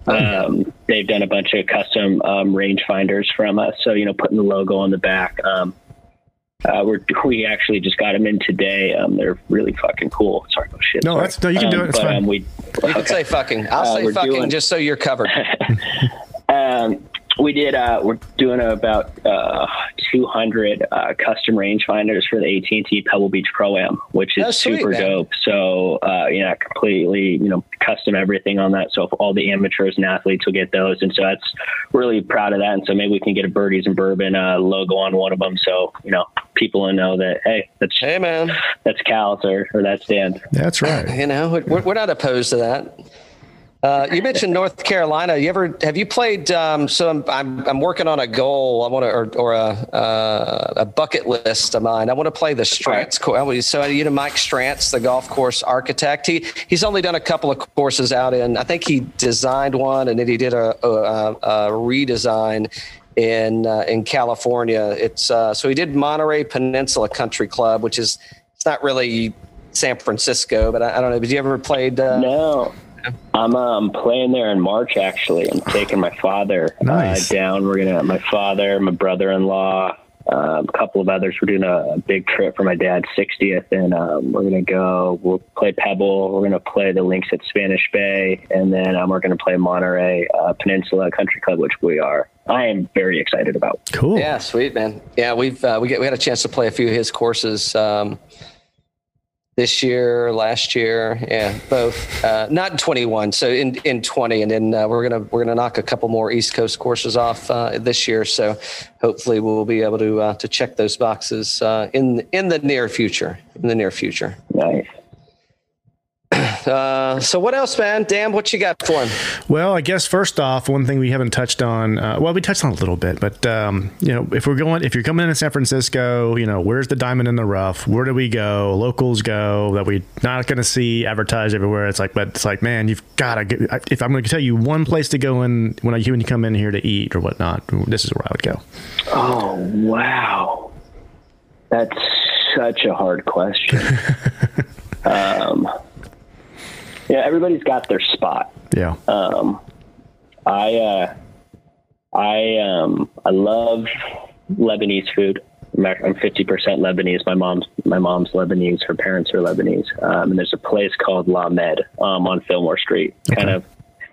Um, they've done a bunch of custom um, rangefinders from us. So, you know, putting the logo on the back. Um, uh, we're, we actually just got them in today. Um, they're really fucking cool. Sorry, oh shit. No, sorry. that's- no, you can do Um, it. It's but, fine. Um, we, You can say fucking. I'll Uh, say fucking doing- just so you're covered. (laughs) Um, we did. Uh, we're doing about uh, 200 uh, custom rangefinders for the AT&T Pebble Beach Pro Am, which is sweet, super man. dope. So, uh, you know, completely, you know, custom everything on that. So, all the amateurs and athletes will get those, and so that's really proud of that. And so, maybe we can get a Birdies and Bourbon uh, logo on one of them, so you know, people will know that hey, that's Hey man, that's Cal's or, or that's Dan. That's right. you know we're, we're not opposed to that. Uh, you mentioned North Carolina. You ever have you played? Um, so I'm, I'm I'm working on a goal. I want to or, or a uh, a bucket list of mine. I want to play the Strantz course. So you know Mike Strantz, the golf course architect. He he's only done a couple of courses out in. I think he designed one and then he did a, a, a redesign in uh, in California. It's uh, so he did Monterey Peninsula Country Club, which is it's not really San Francisco, but I, I don't know. Did you ever played? Uh, No. I'm um, playing there in March. Actually, I'm taking my father Nice. uh, down. We're gonna my father, my brother-in-law, um, a couple of others. We're doing a, a big trip for my dad's 60th, and um, we're gonna go. We'll play Pebble. We're gonna play the links at Spanish Bay, and then um, we're gonna play Monterey uh, Peninsula Country Club, which we are. I am very excited about. Cool. Yeah, sweet man. Yeah, we've uh, we get we had a chance to play a few of his courses um, this year, last year. Yeah, both. Uh, not in twenty one, so in in twenty, and then uh, we're gonna we're gonna knock a couple more East Coast courses off uh, this year. So hopefully we'll be able to uh, to check those boxes uh, in in the near future. In the near future. Nice. Uh, so what else, man? Dan, what you got for him? Well, I guess first off, one thing we haven't touched on. Uh, well, we touched on a little bit, but um, you know, if we're going, if you're coming into San Francisco, you know, where's the diamond in the rough? Where do we go? Locals go that we're not going to see advertised everywhere. It's like, but it's like, man, you've got to get. If I'm going to tell you one place to go in when I when you come in here to eat or whatnot, this is where I would go. Oh wow, that's such a hard question. (laughs) um, yeah, everybody's got their spot. Yeah. Um, I uh, I um, I love Lebanese food. I'm 50% Lebanese. My mom's my mom's Lebanese. Her parents are Lebanese. Um, and there's a place called La Med um, on Fillmore Street. Kind of.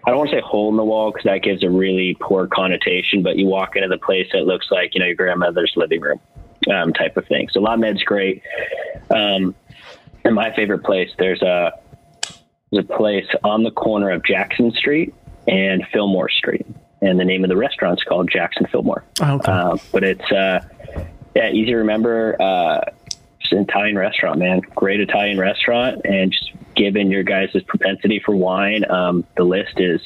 I don't want to say hole in the wall because that gives a really poor connotation. But you walk into the place, it looks like you know your grandmother's living room, um, type of thing. So La Med's great. Um, and my favorite place, there's a there's a place on the corner of Jackson Street and Fillmore Street, and the name of the restaurant's called Jackson Fillmore. Oh, okay. Uh, but it's uh, yeah, easy to remember. Uh, it's an Italian restaurant, man. Great Italian restaurant, and just given your guys' propensity for wine, um, the list is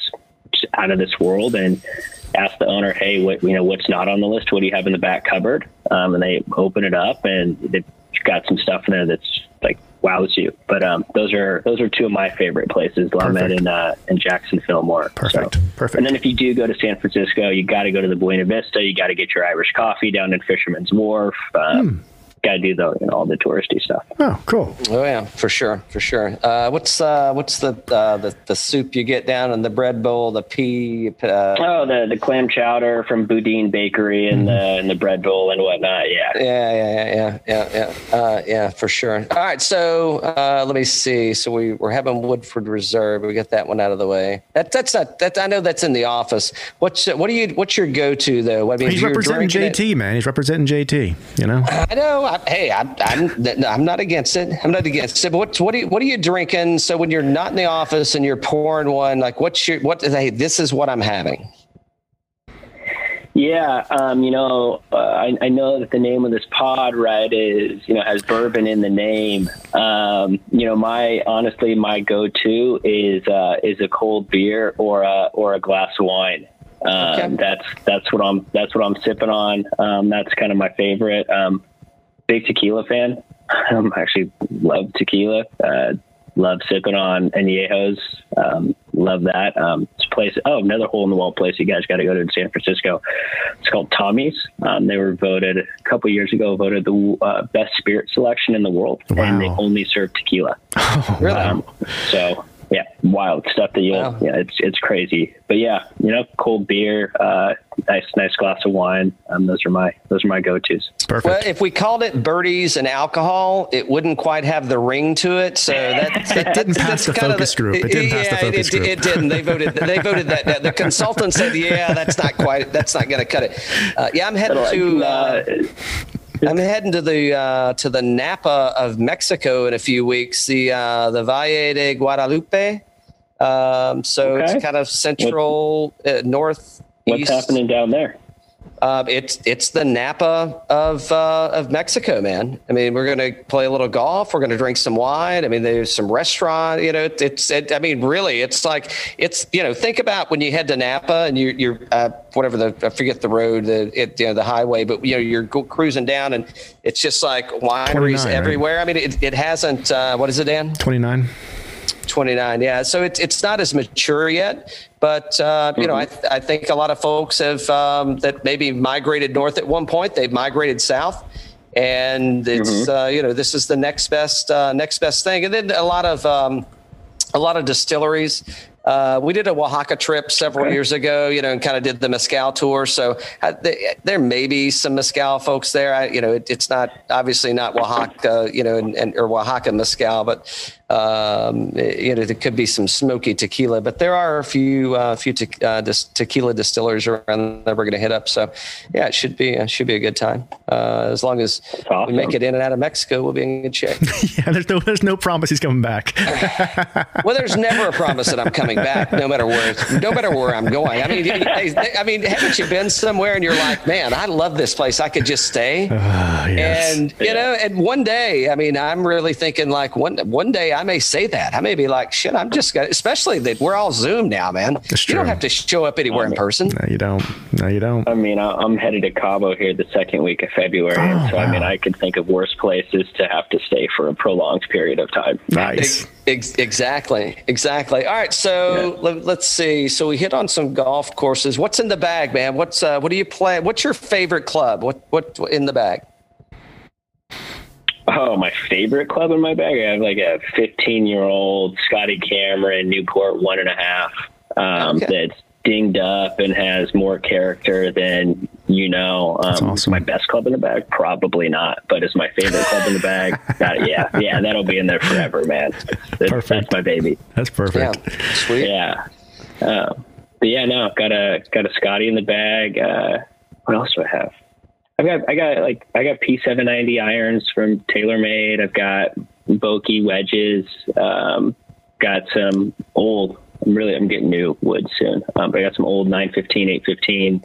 just out of this world. And ask the owner, hey, what you know, what's not on the list? What do you have in the back cupboard? Um, and they open it up, and they've got some stuff in there that's like wows you. But um, those are those are two of my favorite places, La Med and uh, and Jackson Fillmore. Perfect. So- Perfect. and then if you do go to San Francisco, you got to go to the Buena Vista. You got to get your Irish coffee down in Fisherman's Wharf. Um, Got to do the you know, all the touristy stuff. oh, cool. Oh yeah, for sure, for sure. Uh, what's uh, what's the, uh, the the soup you get down in the bread bowl? The pea. Uh, Oh, the the clam chowder from Boudin Bakery and the and the bread bowl and whatnot. Yeah. yeah, yeah, yeah, yeah, yeah, yeah. Uh, yeah, for sure. All right, so uh, let me see. So we we're having Woodford Reserve. We got that one out of the way. That that's not that. I know that's in the office. What's what do you what's your go to though? I mean, He's representing drinking it- JT, man. He's representing JT. You know. I know. I, hey, I'm, I'm I'm not against it. I'm not against it. But what what are you, what are you drinking? So when you're not in the office and you're pouring one, like what's your what? Hey, this is what I'm having. Yeah, um, you know, uh, I, I know that the name of this pod, right, is you know has bourbon in the name. Um, you know, my honestly, my go-to is uh, is a cold beer or a or a glass of wine. Um, Okay. That's that's what I'm that's what I'm sipping on. Um, that's kind of my favorite. Big tequila fan. Um, actually love tequila. Uh, love sipping on añejos. Um, love that. Um, it's a place. Oh, another hole in the wall place you guys got to go to in San Francisco. It's called Tommy's. Um, they were voted a couple years ago voted the uh, best spirit selection in the world, and they only serve tequila. (laughs) Really? Um, so yeah, wild stuff that you'll Wow. yeah, it's it's crazy. But yeah, you know, cold beer, uh, nice nice glass of wine. Um, those are my those are my go tos. Perfect. Well, if we called it birdies and alcohol, it wouldn't quite have the ring to it. So that, (laughs) that didn't pass that's the kind of focus group. It didn't pass the focus it, group. It, didn't. They voted. They voted that. that the consultant said, "Yeah, that's not quite. That's not going to cut it." Uh, yeah, I'm heading to. Uh, I'm (laughs) heading to the uh, to the Napa of Mexico in a few weeks. The uh, the Valle de Guadalupe. Um, so Okay. it's kind of central uh, north. What's happening down there? Uh, it's it's the Napa of uh, of Mexico, man. I mean, we're going to play a little golf. We're going to drink some wine. I mean, there's some restaurant. You know, it, it's. It, I mean, really, it's like it's. You know, think about when you head to Napa and you're you're uh, whatever the I forget the road, the it, you know the highway, but you know you're go, cruising down and it's just like 29, wineries right? everywhere. I mean, it, it hasn't. Uh, what is it, Dan? 29. 29 yeah so it's it's not as mature yet but uh, you know I, I think a lot of folks have um, that maybe migrated north at one point they've migrated south and it's uh, you know this is the next best uh, next best thing and then a lot of um, a lot of distilleries. Uh, we did a Oaxaca trip several years ago, you know, and kind of did the mezcal tour. So uh, th- there may be some mezcal folks there. I, you know, it, it's not obviously not Oaxaca, you know, and, and or Oaxaca mezcal, but um, you know, there could be some smoky tequila. But there are a few uh, few te- uh, dis- tequila distillers around that we're going to hit up. So yeah, it should be it should be a good time. Uh, as long as we make it in and out of Mexico, we'll be in good shape. (laughs) Yeah, there's no there's no promise he's coming back. (laughs) Well, there's never a promise that I'm coming back, no matter where, no matter where I'm going. I mean, hey, I mean, haven't you been somewhere and you're like, man, I love this place. I could just stay. (sighs) Yes. And you know, and one day, I mean, I'm really thinking like one one day I may say that. I may be like, shit, I'm just gonna. Especially that we're all Zoom now, man. That's You don't have to show up anywhere in person. no, you don't. No, you don't. I mean, I- I'm headed to Cabo here the second week of February, and so I mean, Oh. I could think of worse places to have to stay for a prolonged period of time. Nice. Ex- exactly, exactly. All right, so let, us see. So we hit on some golf courses. What's in the bag, man? What's uh, what do you play? What's your favorite club? What what in the bag? Oh, my favorite club in my bag. I have like a 15 year old Scotty Cameron Newport one and a half um, Okay. that's dinged up and has more character than you know. Um, That's awesome. My best club in the bag, probably not, but it's my favorite club in the bag. (laughs) That, yeah, yeah, that'll be in there forever, man. That's, Perfect. that's my baby. That's perfect. Yeah, sweet. Yeah. Um, but yeah, no, got a got a Scotty in the bag. Uh, what else do I have? I've got I got like I got P790 irons from TaylorMade. I've got Vokey wedges. Um, got some old. I'm really I'm getting new wood soon. Um, but I got some old 915, 815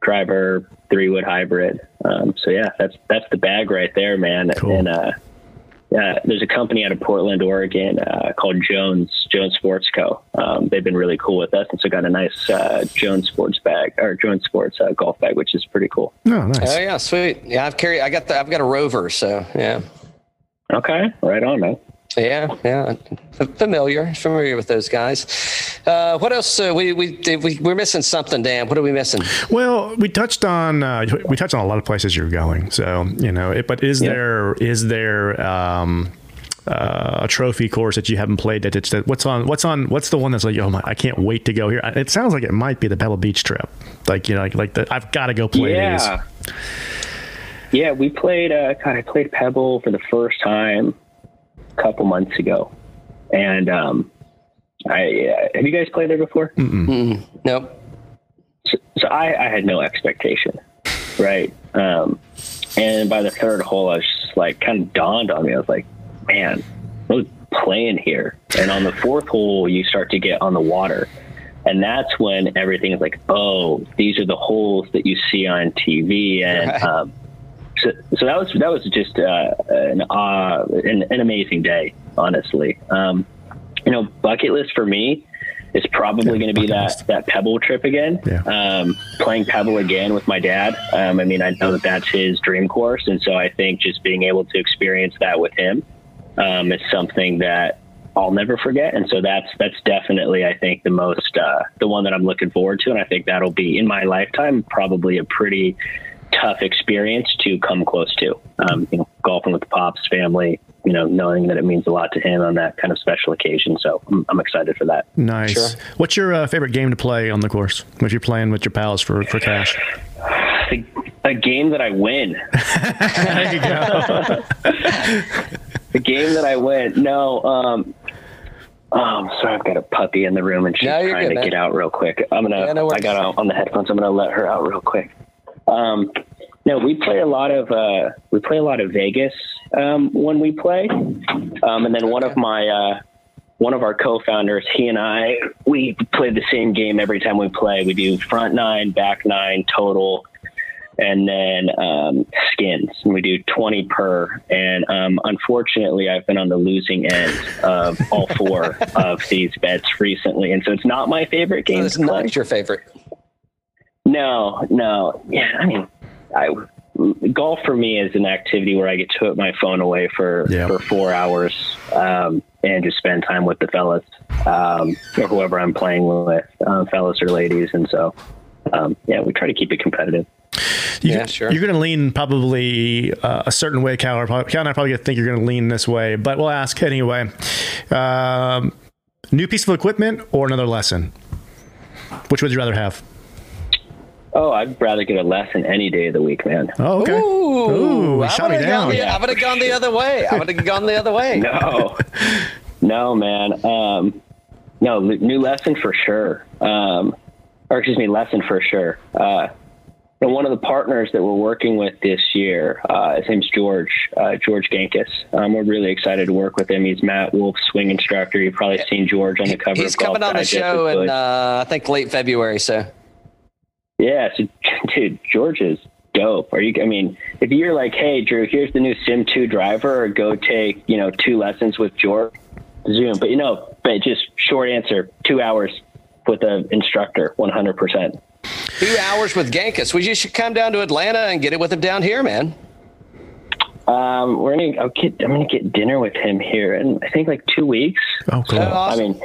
driver three wood hybrid. Um, so yeah, that's that's the bag right there, man. Cool. And uh, yeah, there's a company out of Portland, Oregon, uh, called Jones Jones Sports Co. Um, they've been really cool with us, and so got a nice uh, Jones Sports bag or Jones Sports uh, golf bag, which is pretty cool. Oh, nice. Oh yeah, sweet. Yeah, I've carried. I got the. I've got a Rover. So yeah, Okay, right on, man. Yeah, yeah. Familiar, familiar with those guys. Uh, what else? Uh, we we we we're missing something. Dan, what are we missing? Well, we touched on uh, we touched on a lot of places you're going. So you know, it, but is Yeah. there is there um, uh, a trophy course that you haven't played that it's that what's on what's on what's the one that's like oh my I can't wait to go here. It sounds like it might be the Pebble Beach trip. Like you know like like the, I've got to go play yeah. Yeah, we played. Uh, God, I played Pebble for the first time a couple months ago, and um, I uh, have you guys played there before? Nope. so, so I, I had no expectation, right? Um, And by the third hole, I was just like, kind of dawned on me. I was like, man, I was playing here. And on the fourth hole, you start to get on the water. And that's when everything is like, oh, these are the holes that you see on TV. And Right. um, so, so that was that was just uh, an, uh, an an amazing day, honestly. Um, you know, bucket list for me is probably Yeah, going to be that list. that Pebble trip again. Yeah. Um, playing Pebble again with my dad. Um, I mean, I know that that's his dream course, and so I think just being able to experience that with him um, is something that I'll never forget. And so that's that's definitely, I think, the most uh, the one that I'm looking forward to, and I think that'll be in my lifetime probably a pretty tough experience to come close to. Um, you know, golfing with the pops family. You know, knowing that it means a lot to him on that kind of special occasion. So I'm, I'm excited for that. Nice. Sure. What's your uh, favorite game to play on the course if you're playing with your pals for, for cash? A, a game that I win. (laughs) there you go. (laughs) the game that I win. No, um, um, sorry, I've got a puppy in the room and she's No, trying good, to man. get out real quick. I'm gonna. Yeah, no. I got her on the headphones. I'm gonna let her out real quick. Um, no, we play a lot of uh, we play a lot of Vegas um, when we play, um, and then one of my uh, one of our co-founders, he and I, we play the same game every time we play. We do front nine, back nine, total, and then um, skins. And we do 20 per. And um, unfortunately, I've been on the losing end of all four (laughs) of these bets recently. And so it's not my favorite game It's not your favorite. No, no. Yeah, I mean, I golf for me is an activity where I get to put my phone away for Yeah. for four hours um, and just spend time with the fellas um, or whoever I'm playing with, um, fellas or ladies, and so um, yeah, we try to keep it competitive. You, Yeah, sure. You're going to lean probably uh, a certain way, Cal. or probably- Cal and I probably think you're going to lean this way, but we'll ask anyway. Um, new piece of equipment or another lesson? Which would you rather have? Oh, I'd rather get a lesson any day of the week, man. Oh, okay. Ooh, Ooh, I shot me would've down. Gone the, I would have gone the other way. I would have gone the other way. No, no, man. Um, no, new lesson for sure. Um, or excuse me, lesson for sure. Uh, and one of the partners that we're working with this year, uh, his name's George, uh, George Gankas. Um, we're really excited to work with him. He's Matt Wolff's swing instructor. You've probably seen George on the cover He's of Golf coming on the show with in uh, I think late February. So Yeah, so (laughs) dude, George is dope. Are you? I mean, if you're like, hey, Drew, here's the new Sim Two driver, or go take you know two lessons with George, Zoom. But you know, but just short answer, two hours with an instructor, one hundred percent. two hours with Gankas. We just should come down to Atlanta and get it with him down here, man. Um, we're gonna. I'll get, I'm gonna get dinner with him here and I think like two weeks. Oh, cool. So I awesome. mean.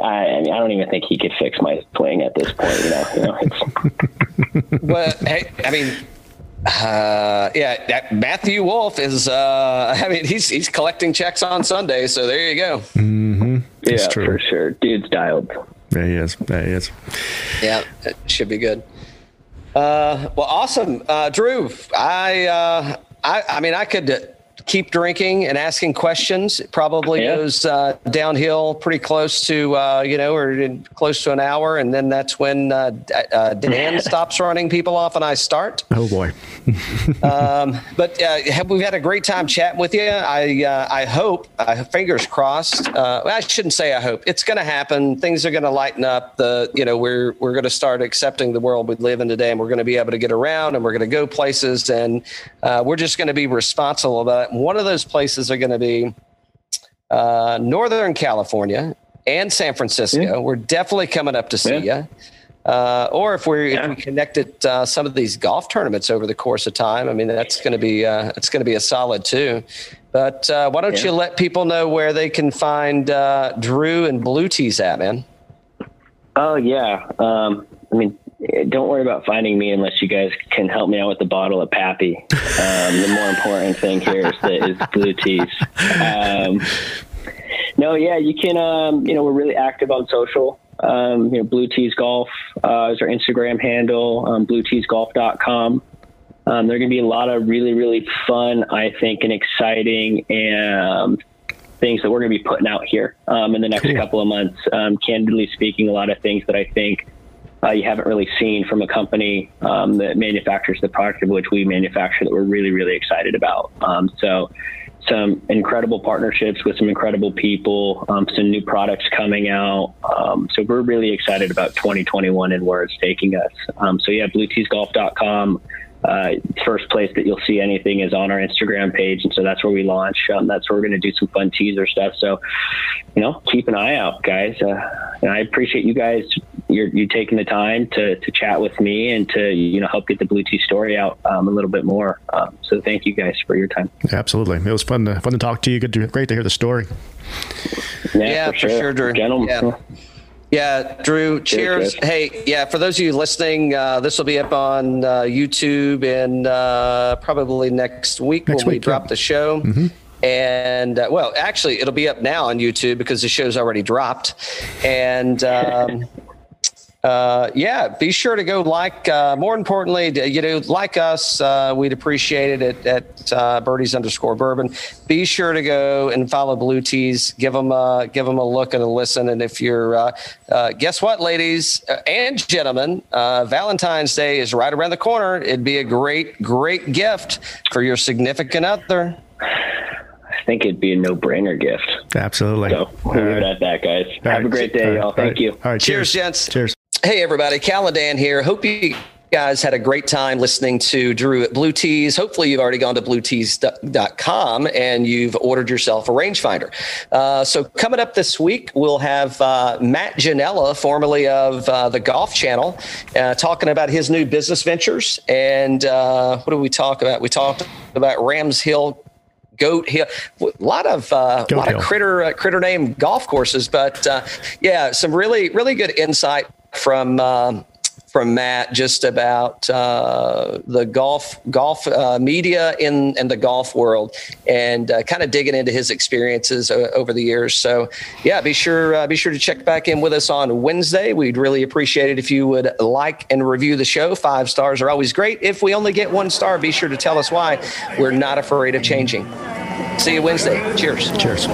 I, I mean, I don't even think he could fix my swing at this point. You know, you know, it's, (laughs) well, hey, I mean, uh, yeah, that Matthew Wolff is. Uh, I mean, he's he's collecting checks on Sunday, so there you go. It's yeah, true. for sure. Dude's dialed. There he is. There he is. Yeah, it should be good. Uh, well, awesome, uh, Drew. I, uh, I, I mean, I could uh, keep drinking and asking questions. It probably Yeah. goes uh, downhill pretty close to, uh, you know, or in close to an hour, and then that's when uh, uh, Dan (laughs) stops running people off, and I start. Oh, boy. (laughs) Um, but uh, have, we've had a great time chatting with you. I uh, I hope, uh, fingers crossed. Uh, I shouldn't say I hope. It's going to happen. Things are going to lighten up. The you know we're we're going to start accepting the world we live in today, and we're going to be able to get around, and we're going to go places, and uh, we're just going to be responsible about it. And one of those places are going to be uh, Northern California and San Francisco. We're definitely coming up to see Yeah. you. Uh, or if we Yeah. if we connected uh, some of these golf tournaments over the course of time, I mean that's going to be uh, it's going to be a solid too. But uh, why don't Yeah. you let people know where they can find uh, Drew and Blue Tees at, man? Oh yeah. Um, I mean, don't worry about finding me unless you guys can help me out with the bottle of Pappy. Um, the more important thing here is the is Blue Tees. Um, no, yeah, you can. Um, you know, we're really active on social. Um, you know, Blue Tees Golf uh, is our Instagram handle. Um, BlueTeesGolf.com. Um, there are going to be a lot of really, really fun, I think, and exciting um, things that we're going to be putting out here um, in the next Cool. couple of months. Um, candidly speaking, a lot of things that I think uh, you haven't really seen from a company um, that manufactures the product of which we manufacture that we're really, really excited about. Um, so, some incredible partnerships with some incredible people, um, some new products coming out. Um, so, we're really excited about 2021 and where it's taking us. Um, so, yeah, blueteesgolf.com uh, first place that you'll see anything is on our Instagram page, and so that's where we launch. Um, that's where we're going to do some fun teaser stuff. So, you know, keep an eye out, guys. Uh, and I appreciate you guys you're, you taking the time to, to chat with me and to you know help get the Blue Tee story out um, a little bit more. Um, so thank you guys for your time. Absolutely, it was fun to fun to talk to you. Good, to, great to hear the story. Yeah, yeah for, sure. for sure, Drew. Gentlemen. Yeah. Yeah, Drew, cheers. cheers. Hey, yeah, for those of you listening, uh, this will be up on uh, YouTube and uh, probably next week next when week, we drop yeah. the show. Mm-hmm. And uh, well, actually, it'll be up now on YouTube because the show's already dropped. And um, uh, yeah, be sure to go like. Uh, more importantly, you know, like us. Uh, we'd appreciate it at, at uh, Birdies underscore Bourbon. Be sure to go and follow Blue Tees. Give them a give them a look and a listen. And if you're, uh, uh, guess what, ladies and gentlemen, Valentine's Day is right around the corner. It'd be a great great gift for your significant other. I think it'd be a no-brainer gift. Absolutely. So we'll leave it at that, guys. All Have right. a great day, y'all. Thank you. All right. Cheers, cheers gents. Cheers. Hey, everybody. Caladan here. Hope you guys had a great time listening to Drew at Blue Tees. Hopefully, you've already gone to bluetees.com and you've ordered yourself a rangefinder. Uh, so, coming up this week, we'll have uh, Matt Ginella, formerly of uh, the Golf Channel, uh, talking about his new business ventures. And uh, what do we talk about? We talked about Rams Hill Goat Hill, a lot of uh, a lot Hill. of critter uh, critter name golf courses, but uh, yeah, some really really good insight from um, from Matt just about uh, the golf golf uh, media in in the golf world and uh, kind of digging into his experiences over the years. So yeah, be sure uh, be sure to check back in with us on Wednesday. We'd really appreciate it if you would like and review the show. Five stars are always great. If we only get one star, be sure to tell us why. We're not afraid of changing. See you Wednesday. Cheers. Cheers.